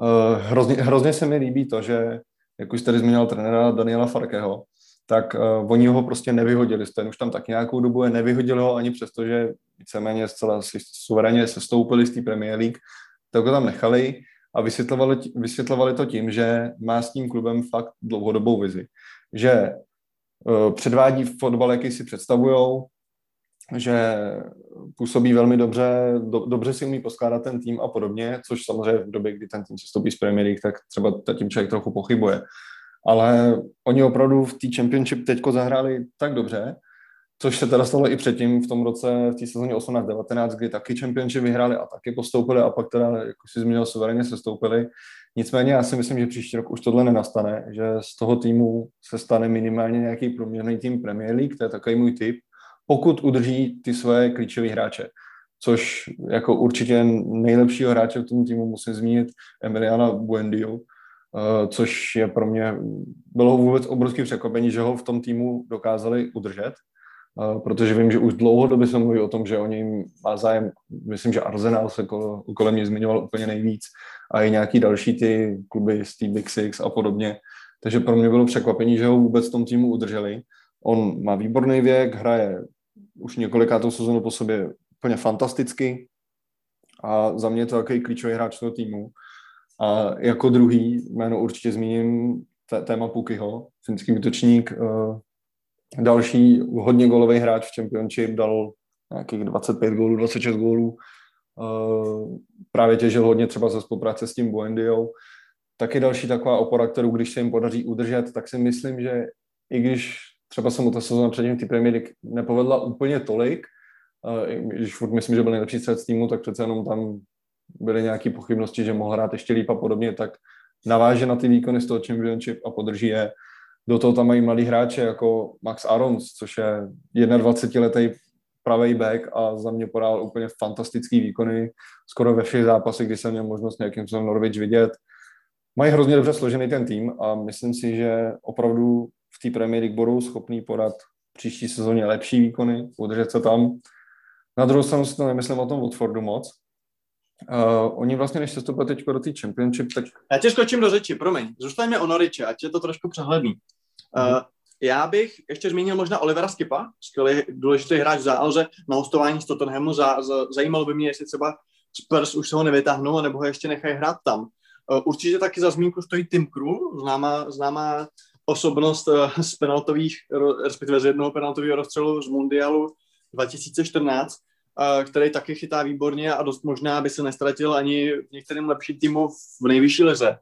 Uh, hrozně, hrozně se mi líbí to, že, jak už tady zmínil trenéra Daniela Farkeho, tak uh, oni ho prostě nevyhodili. Ten už tam tak nějakou dobu je, nevyhodili ho ani přesto, že víceméně zcela suverénně se stoupili z té Premier League, tak ho tam nechali a vysvětlovali, vysvětlovali to tím, že má s tím klubem fakt dlouhodobou vizi. Že předvádí fotbal, jaký si představujou, že působí velmi dobře, do, dobře si umí poskládat ten tým a podobně, což samozřejmě v době, kdy ten tým sestoupí z Premier League, tak třeba tím člověk trochu pochybuje. Ale oni opravdu v té Championship teďko zahráli tak dobře, což se teda stalo i předtím v tom roce, v té sezóně 18-19, kdy taky Championship vyhráli a taky postoupili a pak teda, jako si zmínil, suverénně se stoupili. Nicméně já si myslím, že příští rok už tohle nenastane, že z toho týmu se stane minimálně nějaký průměrný tým Premier League, to je takový můj tip, pokud udrží ty své klíčové hráče. Což jako určitě nejlepšího hráče v tom týmu musím zmínit Emiliana Buendio, eh, což je pro mě, bylo vůbec obrovské překvapení, že ho v tom týmu dokázali udržet, protože vím, že už dlouhodobě se mluví o tom, že o něj má zájem, myslím, že Arsenal se kolem mě zmiňoval úplně nejvíc a i nějaký další ty kluby z té Big Six a podobně. Takže pro mě bylo překvapení, že ho vůbec v tom týmu udrželi. On má výborný věk, hraje už několikátou sezonu po sobě úplně fantasticky a za mě je to takový klíčový hráč toho týmu. A jako druhý jméno určitě zmíním téma Pukyho, finský útočník, uh, další hodně golový hráč v Championship, dal nějakých 25 gólů, 26 gólů. Uh, právě těžil hodně třeba ze spolupráce s tím Buendiou. Taky další taková opora, kterou když se jim podaří udržet, tak si myslím, že i když třeba se mu ta sezóna předtím ty Premier League nepovedla úplně tolik, když furt myslím, že byl nejlepší střed týmu, tak přece jenom tam byly nějaké pochybnosti, že mohl hrát ještě líp a podobně, tak naváže na ty výkony z toho championship a podrží je. Do toho tam mají mladí hráče jako Max Arons, což je 21-letý pravý back a za mě podal úplně fantastický výkony skoro ve všech zápasech, kdy jsem měl možnost nějakým způsobem Norwich vidět. Mají hrozně dobře složený ten tým a myslím si, že opravdu v té Premier League budou schopný podat příští sezóně lepší výkony, udržet se tam. Na druhou stranu si to nemyslím o tom Watfordu moc. Uh, oni vlastně, než se stoupili teď do té Championship, tak... Já tě skočím do řeči, promiň. Zůstaňme o Noriče, ať je to trošku přehledný. Uh. Já bych ještě zmínil možná Olivera Skipa, skvělý důležitý hráč v záloze na hostování z Tottenhamu. Za, za, zajímalo by mě, jestli třeba Spurs už se ho nevytáhnou, nebo ho ještě nechají hrát tam. Uh, určitě taky za zmínku stojí Tim Krul, známá, známá osobnost eh, z penaltových, respektive z jednoho penaltového rozstřelu z Mundialu 2014, eh, který taky chytá výborně a dost možná by se nestratil ani v některém lepším týmu v nejvyšší lize.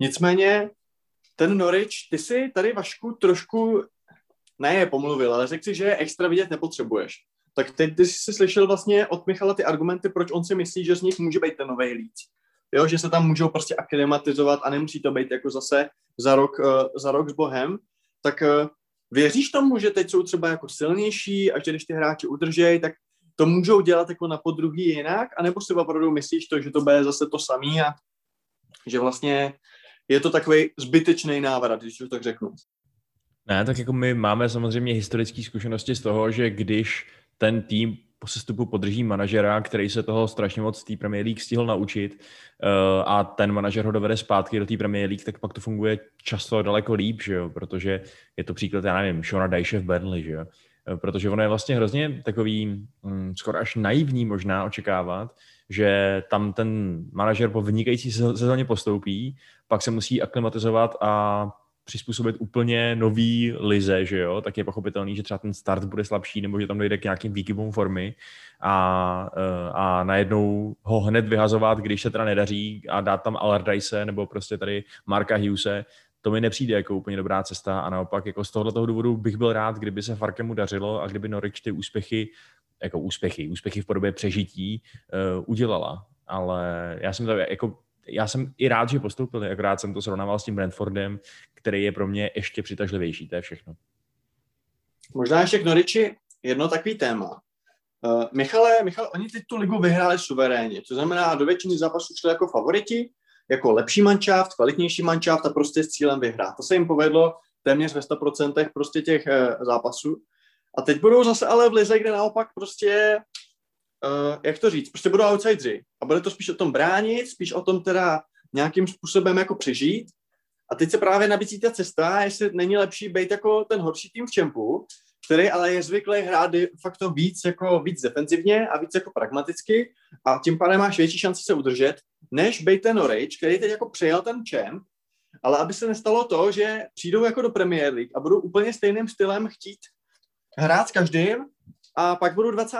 Nicméně ten Norwich, ty si tady Vašku trošku, ne je pomluvil, ale řekl si, že extra vidět nepotřebuješ. Tak teď ty jsi slyšel vlastně od Michala ty argumenty, proč on si myslí, že z nich může být ten nový líc jo, že se tam můžou prostě aklimatizovat a nemusí to být jako zase za rok, uh, za rok s Bohem, tak uh, věříš tomu, že teď jsou třeba jako silnější a že když ty hráči udržejí, tak to můžou dělat jako na podruhý jinak, anebo si opravdu myslíš to, že to bude zase to samý a že vlastně je to takový zbytečný návrat, když to tak řeknu. Ne, tak jako my máme samozřejmě historické zkušenosti z toho, že když ten tým po sestupu podrží manažera, který se toho strašně moc z té Premier League stihl naučit uh, a ten manažer ho dovede zpátky do té Premier League, tak pak to funguje často daleko líp, že jo? protože je to příklad, já nevím, Shona Dyche v Burnley, že jo? Eh, protože ono je vlastně hrozně takový, hm, skoro až naivní možná očekávat, že tam ten manažer po vynikající sezóně postoupí, pak se musí aklimatizovat a přizpůsobit úplně nový lize, že jo, tak je pochopitelný, že třeba ten start bude slabší, nebo že tam dojde k nějakým výkyvům formy a, eh, a najednou ho hned vyhazovat, když se teda nedaří a dát tam Allardyce nebo prostě tady Marka Hughese, to mi nepřijde jako úplně dobrá cesta a naopak jako z tohoto důvodu bych byl rád, kdyby se Farkemu dařilo a kdyby Norwich ty úspěchy, jako úspěchy, úspěchy v podobě přežití uh, udělala. Ale já jsem to jako já jsem i rád, že postoupili, akorát jsem to srovnával s tím Brentfordem, který je pro mě ještě přitažlivější, to je všechno. Možná ještě k Noriči jedno takový téma. Uh, Michale, Michale, oni teď tu ligu vyhráli suverénně, to znamená, do většiny zápasů šli jako favoriti, jako lepší manšaft, kvalitnější manšaft a prostě s cílem vyhrát. To se jim povedlo téměř ve 100% prostě těch uh, zápasů. A teď budou zase ale v lize, kde naopak prostě uh, jak to říct, prostě budou outsideri a bude to spíš o tom bránit, spíš o tom teda nějakým způsobem jako přežít. A teď se právě nabízí ta cesta, jestli není lepší být jako ten horší tým v čempu, který ale je zvyklý hrát de facto víc jako víc defenzivně a víc jako pragmaticky a tím pádem máš větší šanci se udržet, než být ten Norwich, který teď jako přejel ten čemp, ale aby se nestalo to, že přijdou jako do Premier League a budou úplně stejným stylem chtít hrát s každým a pak budou 20.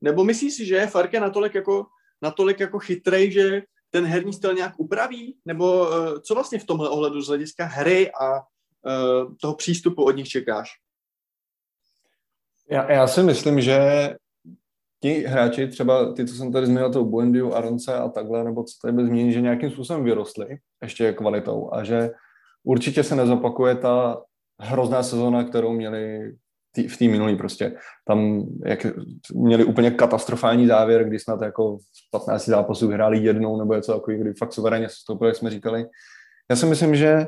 Nebo myslíš si, že je Farke natolik jako, natolik jako chytrej, že ten herní styl nějak upraví? Nebo uh, co vlastně v tomhle ohledu z hlediska hry a uh, toho přístupu od nich čekáš? Já, já si myslím, že ti hráči, třeba ty, co jsem tady zmínil, to Buendiu, Aronce a takhle, nebo co tady byl zmínit, že nějakým způsobem vyrostli ještě kvalitou a že určitě se nezopakuje ta hrozná sezóna, kterou měli tý, v té minulý prostě. Tam jak, měli úplně katastrofální závěr, kdy snad jako z 15 zápasů vyhráli jednou nebo něco takový, kdy fakt suverénně stoupili, jak jsme říkali. Já si myslím, že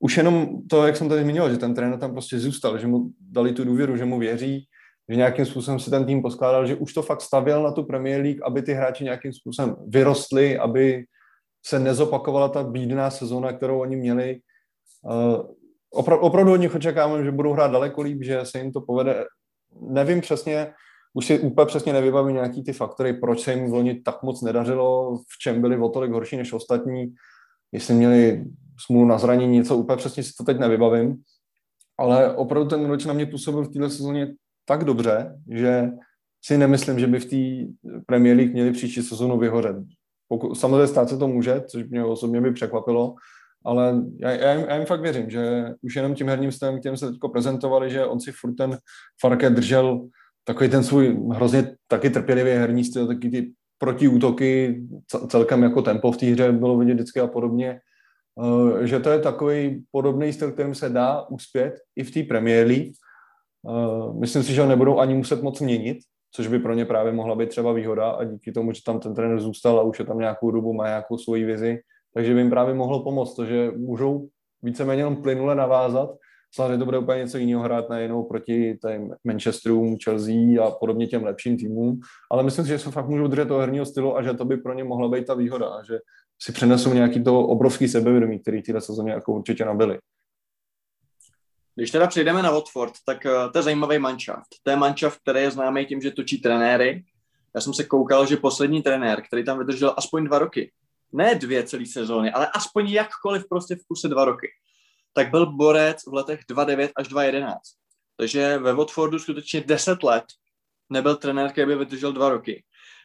už jenom to, jak jsem tady zmínil, že ten trenér tam prostě zůstal, že mu dali tu důvěru, že mu věří, že nějakým způsobem si ten tým poskládal, že už to fakt stavěl na tu Premier League, aby ty hráči nějakým způsobem vyrostli, aby se nezopakovala ta bídná sezóna, kterou oni měli. Uh, opra- opravdu od nich očekávám, že budou hrát daleko líp, že se jim to povede. Nevím přesně, už si úplně přesně nevybavím nějaký ty faktory, proč se jim v loni tak moc nedařilo, v čem byli o tolik horší než ostatní, jestli měli smůlu na zranění, něco úplně přesně si to teď nevybavím, ale opravdu ten roč na mě působil v této sezóně tak dobře, že si nemyslím, že by v té Premier League měli příští sezónu vyhořet. Pokud, samozřejmě stát se to může, což mě osobně by překvapilo, ale já, já, jim, já jim fakt věřím, že už jenom tím herním stylem, kterým se teď prezentovali, že on si furt ten Farke držel takový ten svůj hrozně taky trpělivý herní styl, taky ty protiútoky, celkem jako tempo v té hře bylo vidět vždycky a podobně, eh, že to je takový podobný styl, kterým se dá uspět i v té Premier League. Eh, myslím si, že ho nebudou ani muset moc měnit, což by pro ně právě mohla být třeba výhoda a díky tomu, že tam ten trenér zůstal a už je tam nějakou dobu, má nějakou svoji vizi, takže by jim právě mohlo pomoct to, že můžou víceméně jenom plynule navázat. Samozřejmě to bude úplně něco jiného hrát najednou proti tým Manchesterům, Chelsea a podobně těm lepším týmům, ale myslím si, že se fakt můžou držet toho herního stylu a že to by pro ně mohla být ta výhoda že si přenesou nějaký to obrovský sebevědomí, který téhle sezóně jako určitě nabili. Když teda přejdeme na Watford, tak uh, to je zajímavý manšaft. To je manšaft, který je známý tím, že točí trenéry. Já jsem se koukal, že poslední trenér, který tam vydržel aspoň dva roky, ne dvě celé sezóny, ale aspoň jakkoliv prostě v kuse dva roky, tak byl borec v letech 2.9 až 2.11. Takže ve Watfordu skutečně 10 let nebyl trenér, který by vydržel dva roky.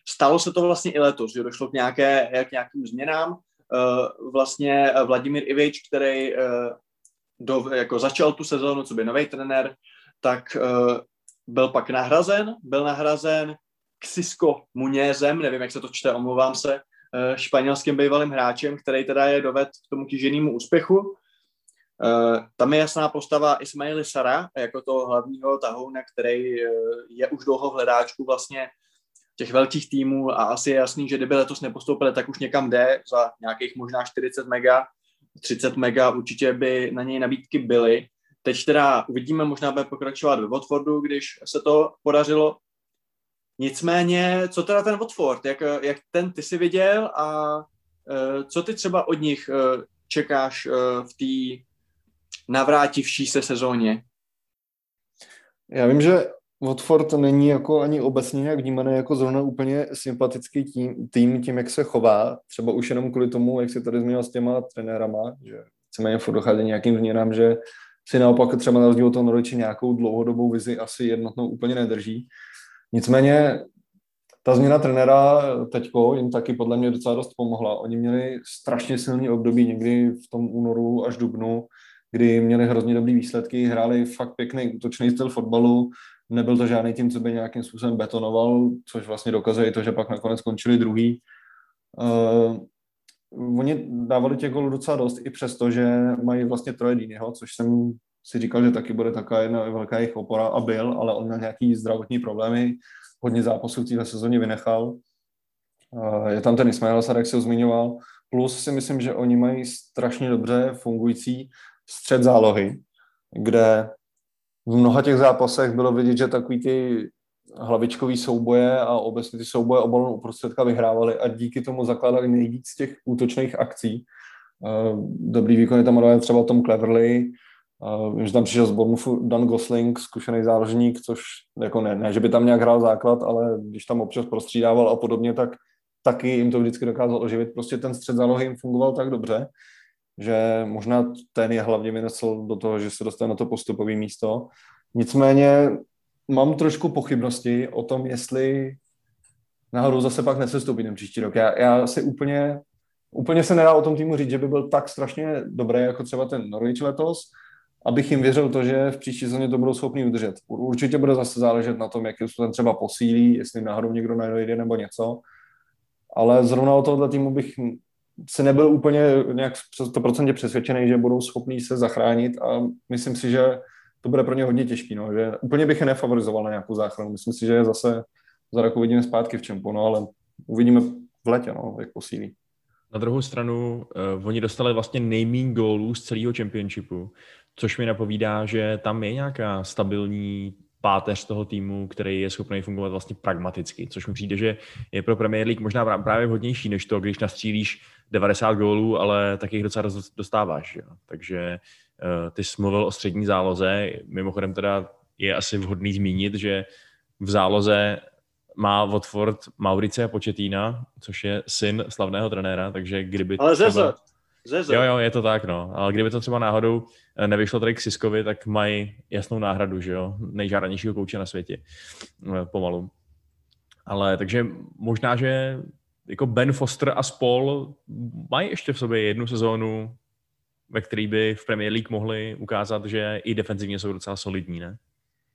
Stalo se to vlastně i letos, že došlo k, nějaké, k nějakým změnám. Uh, vlastně Vladimír Ivič, který uh, do, jako začal tu sezónu, co by nový trenér, tak byl pak nahrazen, byl nahrazen Xisko Munězem, nevím, jak se to čte, omlouvám se, Eh, španělským bývalým hráčem, který teda je doved k tomu kýženému úspěchu. Eh, tam je jasná postava Ismaili Sara, jako toho hlavního tahouna, který eh, je už dlouho v hledáčku vlastně těch velkých týmů a asi je jasný, že kdyby letos nepostoupili, tak už někam jde za nějakých možná 40 mega, 30 mega, určitě by na něj nabídky byly. Teď teda uvidíme, možná bude pokračovat ve Watfordu, když se to podařilo. Nicméně, co teda ten Watford, jak, jak ten ty si viděl a uh, co ty třeba od nich uh, čekáš uh, v té navrátivší se sezóně? Já vím, že Watford není jako ani obecně nějak vnímaný jako zrovna úplně sympatický tým, tým, tím, jak se chová. Třeba už jenom kvůli tomu, jak si tady zmínil s těma trenérama, že chceme furt docházet nějakým změnám, že si naopak třeba na rozdíl od toho nějakou dlouhodobou vizi asi jednotnou úplně nedrží. Nicméně ta změna trenéra teďko jim taky podle mě docela dost pomohla. Oni měli strašně silný období někdy v tom únoru až dubnu, kdy měli hrozně dobrý výsledky, hráli fakt pěkný útočný styl fotbalu, nebyl to žádný tým, co by nějakým způsobem betonoval, což vlastně dokazuje to, že pak nakonec skončili druhý. Uh, oni dávali těch gólů docela dost, i přesto, že mají vlastně troje Dýnyho, což jsem si říkal, že taky bude taková jedna velká jejich opora a byl, ale on měl nějaký zdravotní problémy, hodně zápasů v téhle sezóně vynechal. Uh, je tam ten Ismail Asad, jak se ho zmiňoval, plus si myslím, že oni mají strašně dobře fungující střed zálohy, kde v mnoha těch zápasech bylo vidět, že takový ty hlavičkový souboje a obecně ty souboje o balon uprostředka vyhrávali a díky tomu zakládali nejvíc těch útočných akcí. Eh, dobrý výkon je tam třeba Tom Cleverly, eh, Vím, že tam přišel z Bournemouthu Dan Gosling, zkušený záložník, což jako ne, ne, že by tam nějak hrál základ, ale když tam občas prostřídával a podobně, tak taky jim to vždycky dokázal oživit. Prostě ten střed zálohy jim fungoval tak dobře, že možná ten je hlavně vynesl do toho, že se dostane na to postupové místo. Nicméně mám trošku pochybnosti o tom, jestli náhodou zase pak nesestoupí ten příští rok. Já, já si úplně, úplně se nedá o tom týmu říct, že by byl tak strašně dobrý, jako třeba ten Norwich letos, abych jim věřil to, že v příští sezóně to budou schopni udržet. Určitě bude zase záležet na tom, jakým způsobem třeba posílí, jestli náhodou někdo najde nebo něco. Ale zrovna o tohle týmu bych se nebyl úplně nějak 100% přesvědčený, že budou schopní se zachránit a myslím si, že to bude pro ně hodně těžký, no, že úplně bych je nefavorizoval na nějakou záchranu. Myslím si, že je zase za rok uvidíme zpátky v čempu, no, ale uvidíme v letě, no, jak posílí. Na druhou stranu, uh, oni dostali vlastně nejmín gólů z celého championshipu, což mi napovídá, že tam je nějaká stabilní páteř toho týmu, který je schopný fungovat vlastně pragmaticky, což mi přijde, že je pro Premier League možná právě vhodnější, než to, když nastřílíš 90 gólů, ale tak jich docela dostáváš. Jo. Takže uh, ty jsi mluvil o střední záloze, mimochodem teda je asi vhodný zmínit, že v záloze má Watford Maurice Početína, což je syn slavného trenéra, takže kdyby... Ale třeba... Zeze. Jo, jo, je to tak, no. Ale kdyby to třeba náhodou eh, nevyšlo tady k Siskovi, tak mají jasnou náhradu, že jo? Nejžádanějšího kouče na světě. Eh, pomalu. Ale takže možná, že jako Ben Foster a spol mají ještě v sobě jednu sezónu, ve které by v Premier League mohli ukázat, že i defenzivně jsou docela solidní, ne?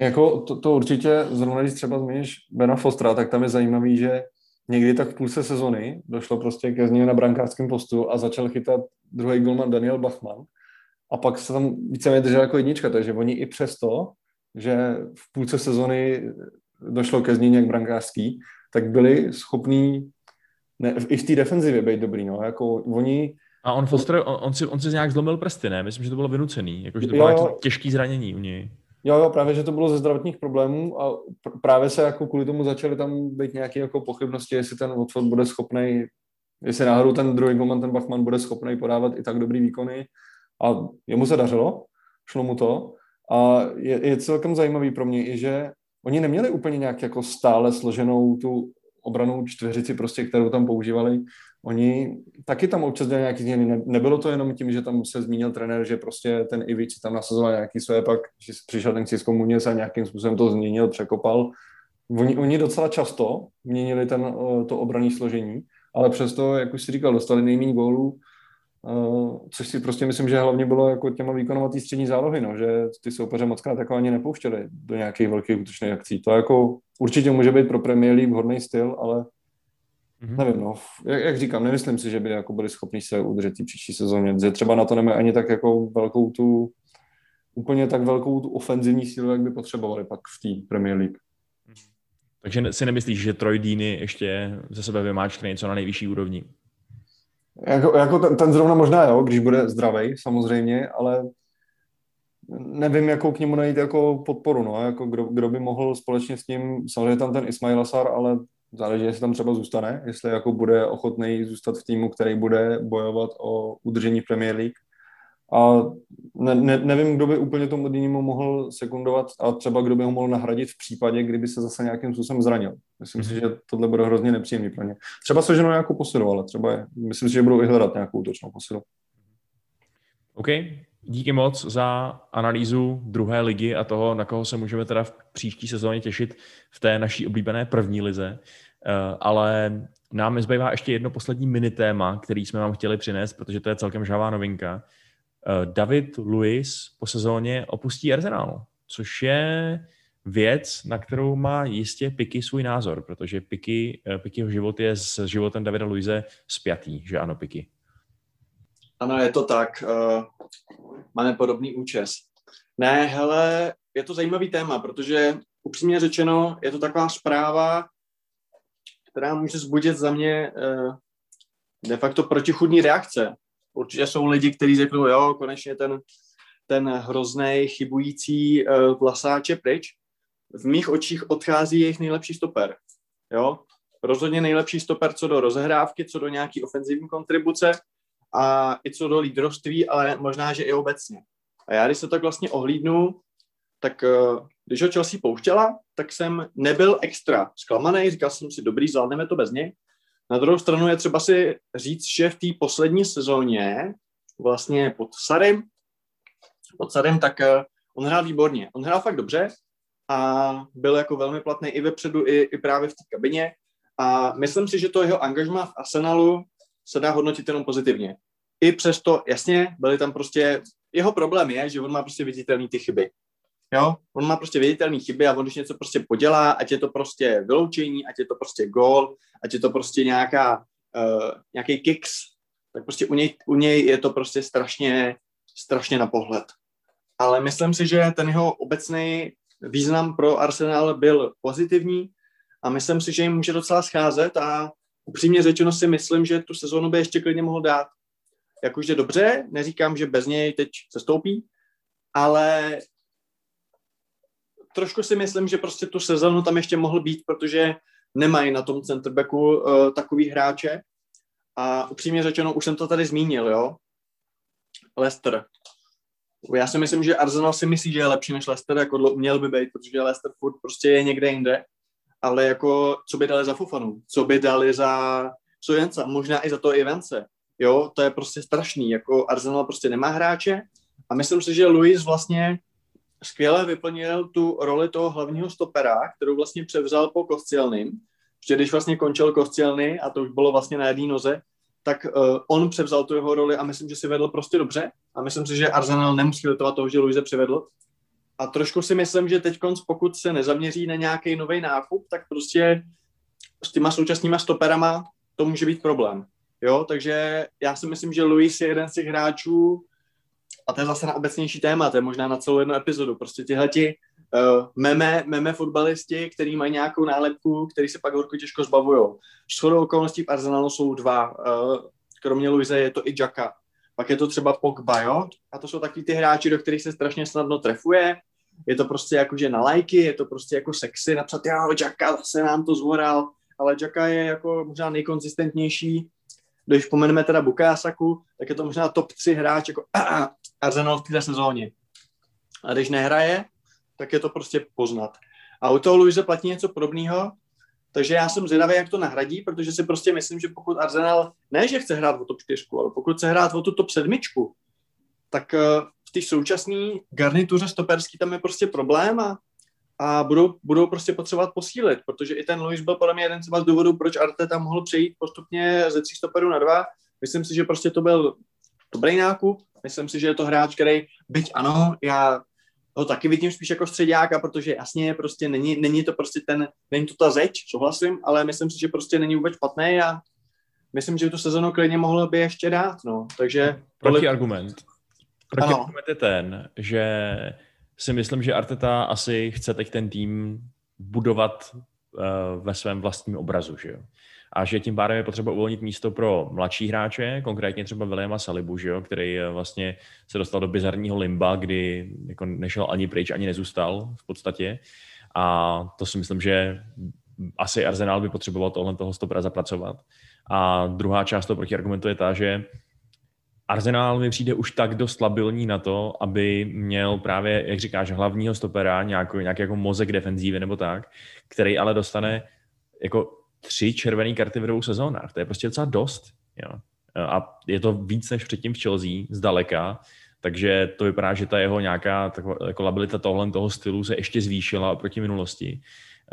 Jako to, to určitě, zrovna když třeba zmíníš Bena Fostera, tak tam je zajímavý, že někdy tak v půlce sezony došlo prostě ke změně na brankářském postu a začal chytat druhý golman Daniel Bachmann. A pak se tam více držel jako jednička, takže oni i přesto, že v půlce sezony došlo ke změně jak brankářský, tak byli schopní ne, i v té defenzivě být dobrý, no, jako oni... A on Foster, on, on, si, on si nějak zlomil prsty, ne? Myslím, že to bylo vynucený, jako, že to bylo jo, těžký zranění u něj. Jo, jo, právě, že to bylo ze zdravotních problémů a pr- právě se jako kvůli tomu začaly tam být nějaké jako pochybnosti, jestli ten Watford bude schopný, jestli náhodou ten druhý golman, ten Bachman, bude schopný podávat i tak dobrý výkony. A jemu se dařilo, šlo mu to. A je, je celkem zajímavý pro mě i, že oni neměli úplně nějak jako stále složenou tu obranou čtveřici, prostě, kterou tam používali. Oni taky tam občas dělali nějaký změny. nebylo to jenom tím, že tam se zmínil trenér, že prostě ten Ivič tam nasazoval nějaký své, pak že přišel ten Cisco Muniz a nějakým způsobem to změnil, překopal. Oni, oni docela často měnili ten, eh, to obrané složení, ale přesto, jak už si říkal, dostali nejméně gólů, Uh, což si prostě myslím, že hlavně bylo jako těma výkonovatý střední zálohy, no, že ty soupeře moc krát jako ani nepouštěli do nějakých velkých útočných akcí. To jako určitě může být pro Premier League vhodný styl, ale mm-hmm. nevím, no, jak, jak, říkám, nemyslím si, že by jako byli schopni se udržet ty příští sezóně, že třeba na to nemají ani tak jako velkou tu, úplně tak velkou tu ofenzivní sílu, jak by potřebovali pak v té Premier League. Takže si nemyslíš, že Troy Deeney ještě ze sebe vymáčkne něco na nejvyšší úrovni? Jako, jako ten, ten zrovna možná jo, když bude zdravý, samozřejmě, ale nevím, jakou k němu najít jako podporu, no, jako kdo, kdo by mohl společně s ním, samozřejmě tam ten Ismail Asar, ale záleží, jestli tam třeba zůstane, jestli jako bude ochotný zůstat v týmu, který bude bojovat o udržení Premier League. A ne, ne, nevím, kdo by úplně tomu Dinimu mohl sekundovat a třeba kdo by ho mohl nahradit v případě, kdyby se zase nějakým způsobem zranil. Myslím si, že tohle bude hrozně nepříjemný pro ně. Třeba se ženou nějakou posilu, ale třeba je, myslím si, že budou i hledat nějakou útočnou posilu. OK, díky moc za analýzu druhé ligy a toho, na koho se můžeme teda v příští sezóně těšit v té naší oblíbené první lize. Eh, ale nám zbývá ještě jedno poslední mini téma, který jsme vám chtěli přinést, protože to je celkem žavá novinka. Eh, David Luiz po sezóně opustí Arsenal, což je věc, na kterou má jistě Piky svůj názor, protože Piky, eh, Pikyho život je s životem Davida Luize spjatý, že ano, Piky? Ano, je to tak. Uh, máme podobný účes. Ne, hele, je to zajímavý téma, protože upřímně řečeno, je to taková zpráva, která může zbudit za mě de facto protichudní reakce. Určitě jsou lidi, kteří řeknou, jo, konečně ten, ten hrozný chybující uh, vlasáč je pryč. V mých očích odchází jejich nejlepší stoper. Jo? Rozhodně nejlepší stoper co do rozehrávky, co do nějaký ofenzivní kontribuce a i co do lídrovství, ale možná, že i obecně. A já, když se tak vlastně ohlídnu, tak uh, když ho Chelsea pouštěla, tak jsem nebyl extra zklamaný, říkal jsem si, dobrý, zvládneme to bez něj. Na druhou stranu je třeba si říct, že v té poslední sezóně, vlastně pod Sarem, pod Sarem, tak uh, on hrál výborně. On hrál fakt dobře a byl jako velmi platný i vepředu, i, i právě v té kabině. A myslím si, že to jeho angažma v Arsenalu se dá hodnotit jenom pozitivně. I přesto, jasně, byly tam prostě, jeho problém je, že on má prostě viditelný ty chyby. Jo, on má prostě viditelné chyby a on když něco prostě podělá, ať je to prostě vyloučení, ať je to prostě gol, ať je to prostě nějaká, uh, nějaký kicks, tak prostě u něj, u něj je to prostě strašně, strašně na pohled. Ale myslím si, že ten jeho obecný význam pro Arsenal byl pozitivní a myslím si, že jim může docela scházet a upřímně řečeno si myslím, že tu sezónu by ještě klidně mohl dát. Jakože dobře, neříkám, že bez něj teď se stoupí, ale trošku si myslím, že prostě tu sezónu tam ještě mohl být, protože nemají na tom centerbacku uh, takový hráče. A upřímně řečeno, už jsem to tady zmínil, jo. Leicester. Já si myslím, že Arsenal si myslí, že je lepší než Leicester, jako měl by být, protože Leicester furt prostě je někde jinde ale jako, co by dali za Fufanu, co by dali za Sojenca, možná i za to Ivence, jo, to je prostě strašný, jako Arsenal prostě nemá hráče a myslím si, že Luis vlastně skvěle vyplnil tu roli toho hlavního stopera, kterou vlastně převzal po Koscielným, protože když vlastně končil Koscielny a to už bylo vlastně na jedné noze, tak uh, on převzal tu jeho roli a myslím, že si vedl prostě dobře. A myslím si, že Arsenal nemusí litovat toho, že Luise přivedl, a trošku si myslím, že teď, pokud se nezaměří na nějaký nový nákup, tak prostě s těma současnýma stoperama to může být problém. Jo, takže já si myslím, že Luis je jeden z těch hráčů, a to je zase na obecnější téma, to je možná na celou jednu epizodu. Prostě tihleti uh, meme, meme fotbalisti, který mají nějakou nálepku, který se pak horko těžko zbavují. Shodou okolností v Arsenalu jsou dva. Uh, kromě Luise je to i Jacka. Pak je to třeba Pogba, jo? A to jsou takový ty hráči, do kterých se strašně snadno trefuje je to prostě jako, že na lajky, je to prostě jako sexy, napsat, jo, Jacka, zase nám to zvoral, ale Jacka je jako možná nejkonzistentnější, když pomeneme teda Bukásaku, tak je to možná top 3 hráč jako Arsenal v této sezóně. A když nehraje, tak je to prostě poznat. A u toho Luise platí něco podobného, takže já jsem zvědavý, jak to nahradí, protože si prostě myslím, že pokud Arsenal ne, že chce hrát o top 4, ale pokud chce hrát o tu top 7, tak eh, v té současné garnituře stoperský tam je prostě problém a, a budou, budou prostě potřebovat posílit, protože i ten Luis byl podle mě jeden z důvodů, proč Arte tam mohl přejít postupně ze tří stoperů na dva. Myslím si, že prostě to byl dobrý nákup. Myslím si, že je to hráč, který, byť ano, já ho taky vidím spíš jako středáka, protože jasně prostě není, není to prostě ten, není to ta zeď, souhlasím, ale myslím si, že prostě není vůbec špatný a myslím, že tu sezonu klidně mohlo by ještě dát, no. Takže... Proti argument. Protiargument je ten, že si myslím, že Arteta asi chce teď ten tým budovat uh, ve svém vlastním obrazu, že jo. A že tím pádem je potřeba uvolnit místo pro mladší hráče, konkrétně třeba Williama Salibu, že jo, který eh, vlastně se dostal do bizarního limba, kdy jako nešel ani pryč, ani nezůstal v podstatě. A to si myslím, že asi Arsenal by potřeboval tohle toho stopera zapracovat. A druhá část toho protiargumentu je ta, že Arsenal mi přijde už tak dost stabilní na to, aby měl právě, jak říkáš, hlavního stopera, nějaký, nějaký jako mozek defenzívy nebo tak, který ale dostane jako tři červené karty v dvou sezónách. To je prostě docela dost. Jo. A je to víc než předtím v Chelsea, zdaleka. Takže to vypadá, že ta jeho nějaká taková, jako labilita tohle toho stylu se ještě zvýšila proti minulosti.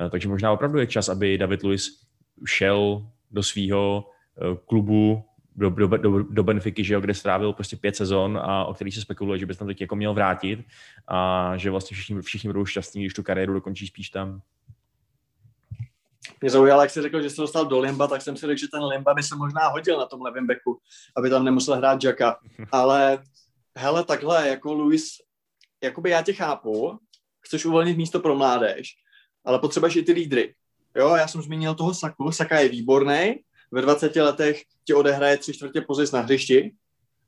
Takže možná opravdu je čas, aby David Luiz šel do svého eh, klubu, do, do, do, do Benfiky, že jo, kde strávil prostě pět sezon a o který se spekuluje, že by se tam teď jako měl vrátit a že vlastně všichni, všichni budou šťastní, když tu kariéru dokončí spíš tam. Mě zaujalo, jak jsi řekl, že se dostal do Limba, tak jsem si řekl, že ten Limba by se možná hodil na tom levém beku, aby tam nemusel hrát Jacka. Ale hele, takhle, jako Luis, jakoby já tě chápu, chceš uvolnit místo pro mládež, ale potřebuješ i ty lídry. Jo, já jsem zmínil toho Saku, Saka je výborný, ve 20 letech ti odehraje tři čtvrtě pozic na hřišti,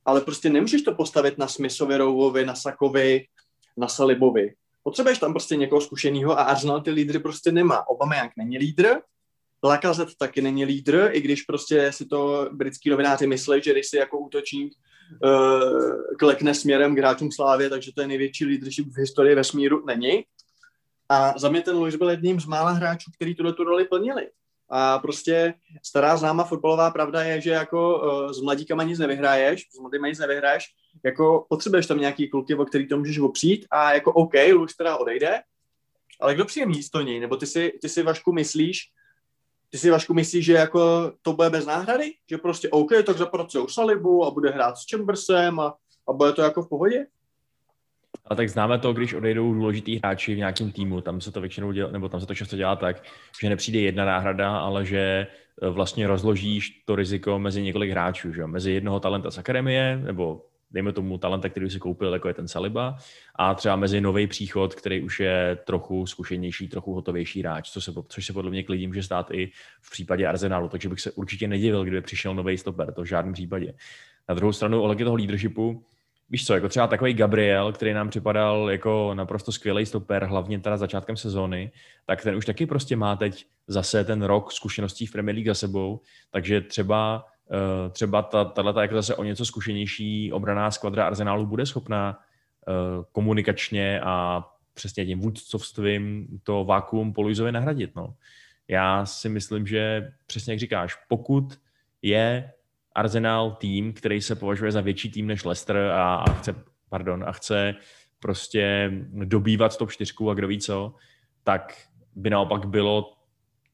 ale prostě nemůžeš to postavit na Smithovi, Rowovi, na Sakovi, na Salibovi. Potřebuješ tam prostě někoho zkušeného a Arsenal ty lídry prostě nemá. jak není lídr, Lacazette taky není lídr, i když prostě si to britský novináři myslí, že když si jako útočník uh, klekne směrem k hráčům Slávě, takže to je největší leadership v historii vesmíru, není. A za mě ten Luis byl jedním z mála hráčů, který tuhle tu roli plnili. A prostě stará známá fotbalová pravda je, že jako uh, s mladíkama nic nevyhraješ, s mladýma nic nevyhraješ, jako potřebuješ tam nějaký kluky, o který to můžeš opřít a jako OK, Luis teda odejde, ale kdo přijde místo něj? Nebo ty si, ty si Vašku myslíš, ty si Vašku myslíš, že jako to bude bez náhrady? Že prostě OK, tak zapracují Salibu a bude hrát s Chambersem a, a bude to jako v pohodě? A tak známe to, když odejdou důležitý hráči v nějakém týmu, tam se to většinou dělá, nebo tam se to často dělá tak, že nepřijde jedna náhrada, ale že e, vlastně rozložíš to riziko mezi několik hráčů, že? mezi jednoho talenta z akademie, nebo dejme tomu talenta, který si koupil, jako je ten Saliba, a třeba mezi nový příchod, který už je trochu zkušenější, trochu hotovější hráč, co se, což se podle mě klidí může stát i v případě Arsenalu, takže bych se určitě nedivil, kdyby přišel nový stoper, to v žádném případě. Na druhou stranu, ohledně toho leadershipu, víš co, jako třeba takový Gabriel, který nám připadal jako naprosto skvělý stoper, hlavně teda začátkem sezóny, tak ten už taky prostě má teď zase ten rok zkušeností v Premier League za sebou, takže třeba uh, třeba ta, tato jako zase o něco zkušenější obraná skvadra Arsenálu bude schopná uh, komunikačně a přesně tím vůdcovstvím to vákuum po Luizovi nahradit. No. Já si myslím, že přesně jak říkáš, pokud je Arsenal tým, který se považuje za větší tým než Leicester a, a chce, pardon, a chce prostě dobývat top 4 a kdo ví co, tak by naopak bylo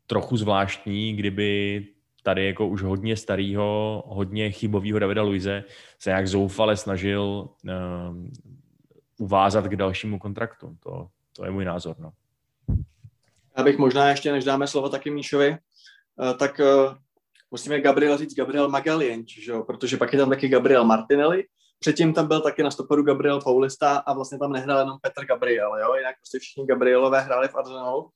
trochu zvláštní, kdyby tady jako už hodně starého, hodně chybového Davida Luize se jak zoufale snažil uh, uvázat k dalšímu kontraktu. To, to je můj názor. No. Já bych možná ještě, než dáme slovo taky Míšovi, uh, tak uh, musíme Gabriel říct Gabriel Magalienč, že protože pak je tam taky Gabriel Martinelli, předtím tam byl taky na stoperu Gabriel Paulista a vlastně tam nehrál jenom Petr Gabriel, jo? jinak prostě všichni Gabrielové hráli v Arsenalu.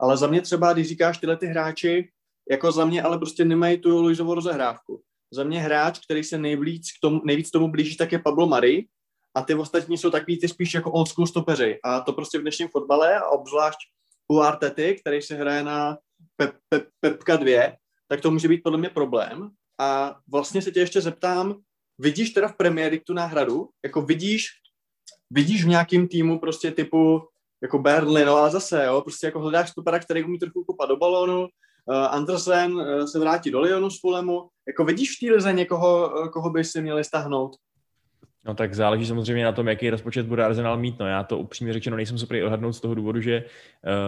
Ale za mě třeba, když říkáš tyhle ty hráči, jako za mě ale prostě nemají tu Luisovou rozehrávku. Za mě hráč, který se nejvíc k tomu, nejvíc tomu blíží, tak je Pablo Mari a ty ostatní jsou takový ty spíš jako old school stopeři. A to prostě v dnešním fotbale a obzvlášť u Artety, který se hraje na Pep, Pep, Pepka 2, tak to může být podle mě problém. A vlastně se tě ještě zeptám, vidíš teda v premiéry tu náhradu? Jako vidíš, vidíš v nějakým týmu prostě typu jako Burnley, no ale zase, jo, prostě jako hledáš stopera, který umí trochu kopat do balónu, uh, Andersen uh, se vrátí do Lyonu z Fulemu, jako vidíš v té lize někoho, uh, koho by si měli stáhnout? No tak záleží samozřejmě na tom, jaký rozpočet bude Arsenal mít. No já to upřímně řečeno nejsem schopný odhadnout z toho důvodu, že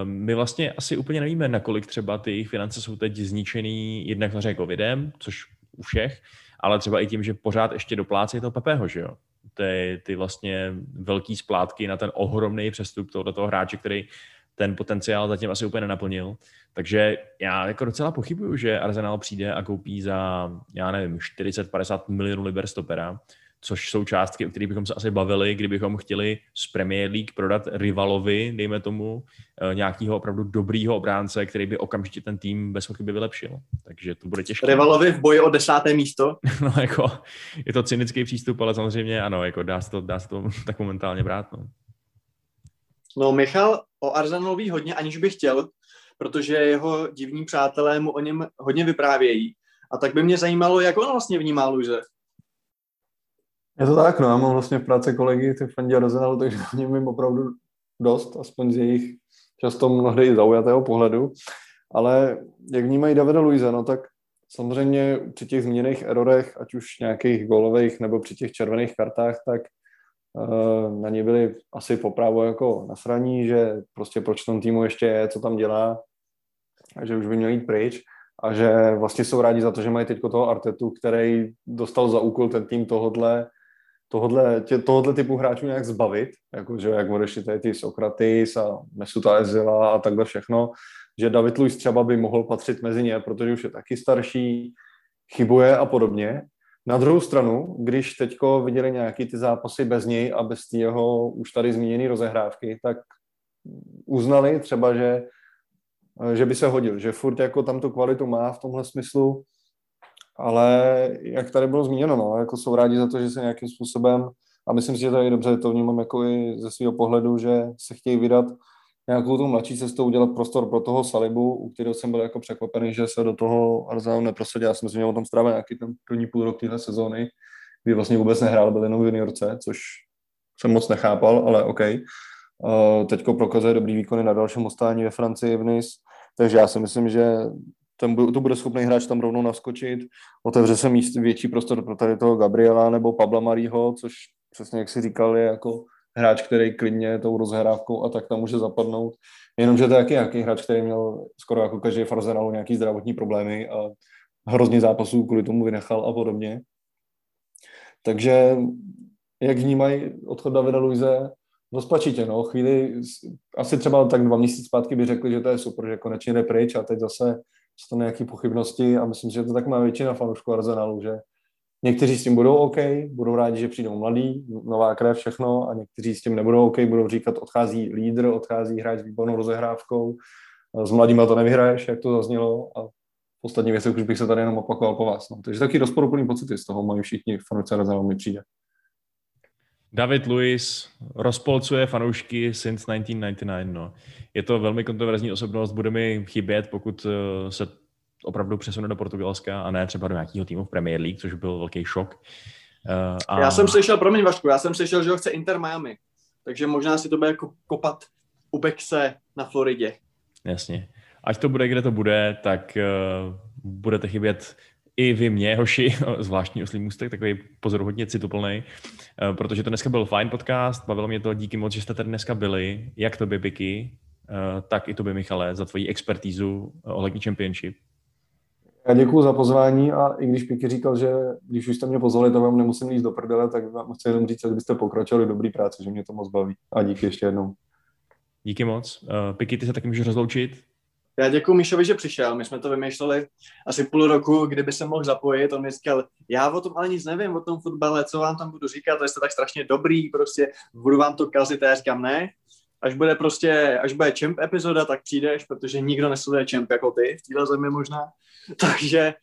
um, my vlastně asi úplně nevíme, nakolik třeba ty jejich finance jsou teď zničený jednak na covidem, což u všech, ale třeba i tím, že pořád ještě doplácí to Pepeho, že jo? Ty, ty vlastně velký splátky na ten ohromný přestup tohoto hráče, který ten potenciál zatím asi úplně nenaplnil. Takže já jako docela pochybuju, že Arsenal přijde a koupí za, já nevím, 40-50 milionů liber stopera, což jsou částky, o kterých bychom se asi bavili, kdybychom chtěli z Premier League prodat rivalovi, dejme tomu, eh, nějakého opravdu dobrýho obránce, který by okamžitě ten tým bez pochyby vylepšil. Takže to bude těžké. Rivalovi v boji o desáté místo? no jako, je to cynický přístup, ale samozřejmě ano, jako dá se to, dá se to tak momentálně brát. No. no Michal o Arsenalu ví hodně, aniž bych chtěl, protože jeho divní přátelé mu o něm hodně vyprávějí. A tak by mě zajímalo, jak on vlastně vnímá Luise. Je to tak, no, já mám vlastně v práci kolegy, ty fandí Arsenalu, takže o něm opravdu dost, aspoň z jejich často mnohdy i zaujatého pohledu. Ale jak vnímají Davida Luise, no tak samozřejmě při těch zmíněných erorech, ať už nějakých golových nebo při těch červených kartách, tak uh, na ně byli asi poprávo jako nasraní, že prostě proč tom týmu ještě je, co tam dělá, a že už by měl jít pryč a že vlastně jsou rádi za to, že mají teď toho Artetu, který dostal za úkol ten tým tohodle, tohodle, tě, tohodle typu hráčů nějak zbavit, jako, že jak odešli tady ty Sokratis a Mesuta Ezila a takhle všechno, že David Luiz třeba by mohl patřit mezi ně, protože už je taky starší, chybuje a podobně. Na druhou stranu, když teďko viděli nějaký ty zápasy bez něj a bez jeho už tady zmíněné rozehrávky, tak uznali třeba, že že by se hodil, že furt jako tam tu kvalitu má v tomhle smyslu, ale jak tady bylo zmíněno, no, jako jsou rádi za to, že se nějakým způsobem, a myslím si, že to je dobře, to vnímám jako i ze svého pohledu, že se chtějí vydat nějakou tu mladší cestou, udělat prostor pro toho Salibu, u kterého jsem byl jako překvapený, že se do toho Arsenalu neprosadil. Já si myslím, že on tam strávil nějaký ten první půl rok téhle sezóny, kdy vlastně vůbec nehrál, byl jenom v juniorce, což jsem moc nechápal, ale OK. Uh, teďko prokazuje dobrý výkony na dalším ostání ve Francii v Nice. Takže já si myslím, že ten, to bude schopný hráč tam rovnou naskočit, otevře se míst, větší prostor pro tady toho Gabriela nebo Pabla Marího, což přesně jak si říkal, je jako hráč, který klidně tou rozhrávkou a tak tam může zapadnout. Jenomže to je jaký, jaký hráč, který měl skoro jako každý v Arsenalu nějaký zdravotní problémy a hrozně zápasů kvůli tomu vynechal a podobně. Takže jak vnímají odchod Davida Luize, Rozpačitě, no, chvíli, asi třeba tak dva měsíce zpátky by řekli, že to je super, že konečně jde pryč a teď zase jsou nějaké pochybnosti a myslím, že to tak má většina fanoušků Arsenalu, že někteří s tím budou OK, budou rádi, že přijdou mladí, nová krev, všechno a někteří s tím nebudou OK, budou říkat, odchází lídr, odchází hráč s výbornou rozehrávkou, s mladýma to nevyhraješ, jak to zaznělo a v ostatních věcech už bych se tady jenom opakoval po vás. No. Takže taky rozporuplný pocity z toho mají všichni fanoušci Arsenalu mi přijde. David Luiz rozpolcuje fanoušky since 1999. No. Je to velmi kontroverzní osobnost, bude mi chybět, pokud eh, se opravdu přesune do Portugalska a ne třeba do nějakého týmu v Premier League, což byl velký šok. Uh, a... Já jsem slyšel, promiň Vašku, já jsem slyšel, že ho chce Inter Miami, takže možná si to bude jako kopat u Bexe na Floridě. Jasně. Ať to bude, kde to bude, tak uh, budete chybět i vy mě, hoši, zvláštní oslý můstek, takový pozoruhodně cituplný, eh, protože to dneska byl fajn podcast, bavilo mě to, díky moc, že jste tady dneska byli, jak to by Piky, eh, tak i to by Michale, za tvoji expertízu ohledně Championship. Já děkuji za pozvání a i když Piky říkal, že když už jste mě pozvali, to vám nemusím jít do prdele, tak vám chci jenom říct, byste pokračovali dobrý práce, že mě to moc baví. A díky ještě jednou. Díky moc. Piky, ty se taky můžeš rozloučit. Já děkuji Míšovi, že přišel. My jsme to vymýšleli asi půl roku, kdyby se mohl zapojit. On mi říkal, já o tom ale nic nevím, o tom fotbale, co vám tam budu říkat, to jste tak strašně dobrý, prostě budu vám to kazit, já říkám ne. Až bude prostě, až bude champ epizoda, tak přijdeš, protože nikdo nesleduje champ jako ty v téhle zemi možná. Takže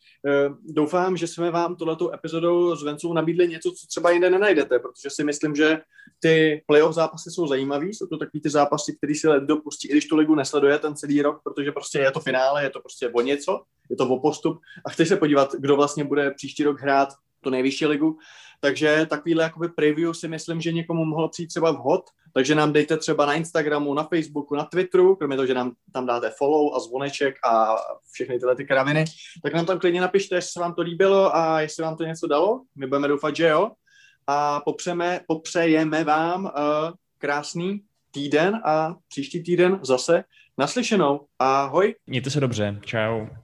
uh, doufám, že jsme vám tohletou epizodou s Vencou nabídli něco, co třeba jinde nenajdete, protože si myslím, že ty playoff zápasy jsou zajímavý, jsou to takový ty zápasy, který si dopustí, i když tu ligu nesleduje ten celý rok, protože prostě je to finále, je to prostě o něco, je to o postup a chceš se podívat, kdo vlastně bude příští rok hrát tu nejvyšší ligu. Takže takovýhle jakoby preview si myslím, že někomu mohlo přijít třeba vhod, takže nám dejte třeba na Instagramu, na Facebooku, na Twitteru, kromě toho, že nám tam dáte follow a zvoneček a všechny tyhle ty kraviny, tak nám tam klidně napište, jestli se vám to líbilo a jestli vám to něco dalo. My budeme doufat, že jo. A popřeme, popřejeme vám uh, krásný týden a příští týden zase naslyšenou. Ahoj. Mějte se dobře. Čau.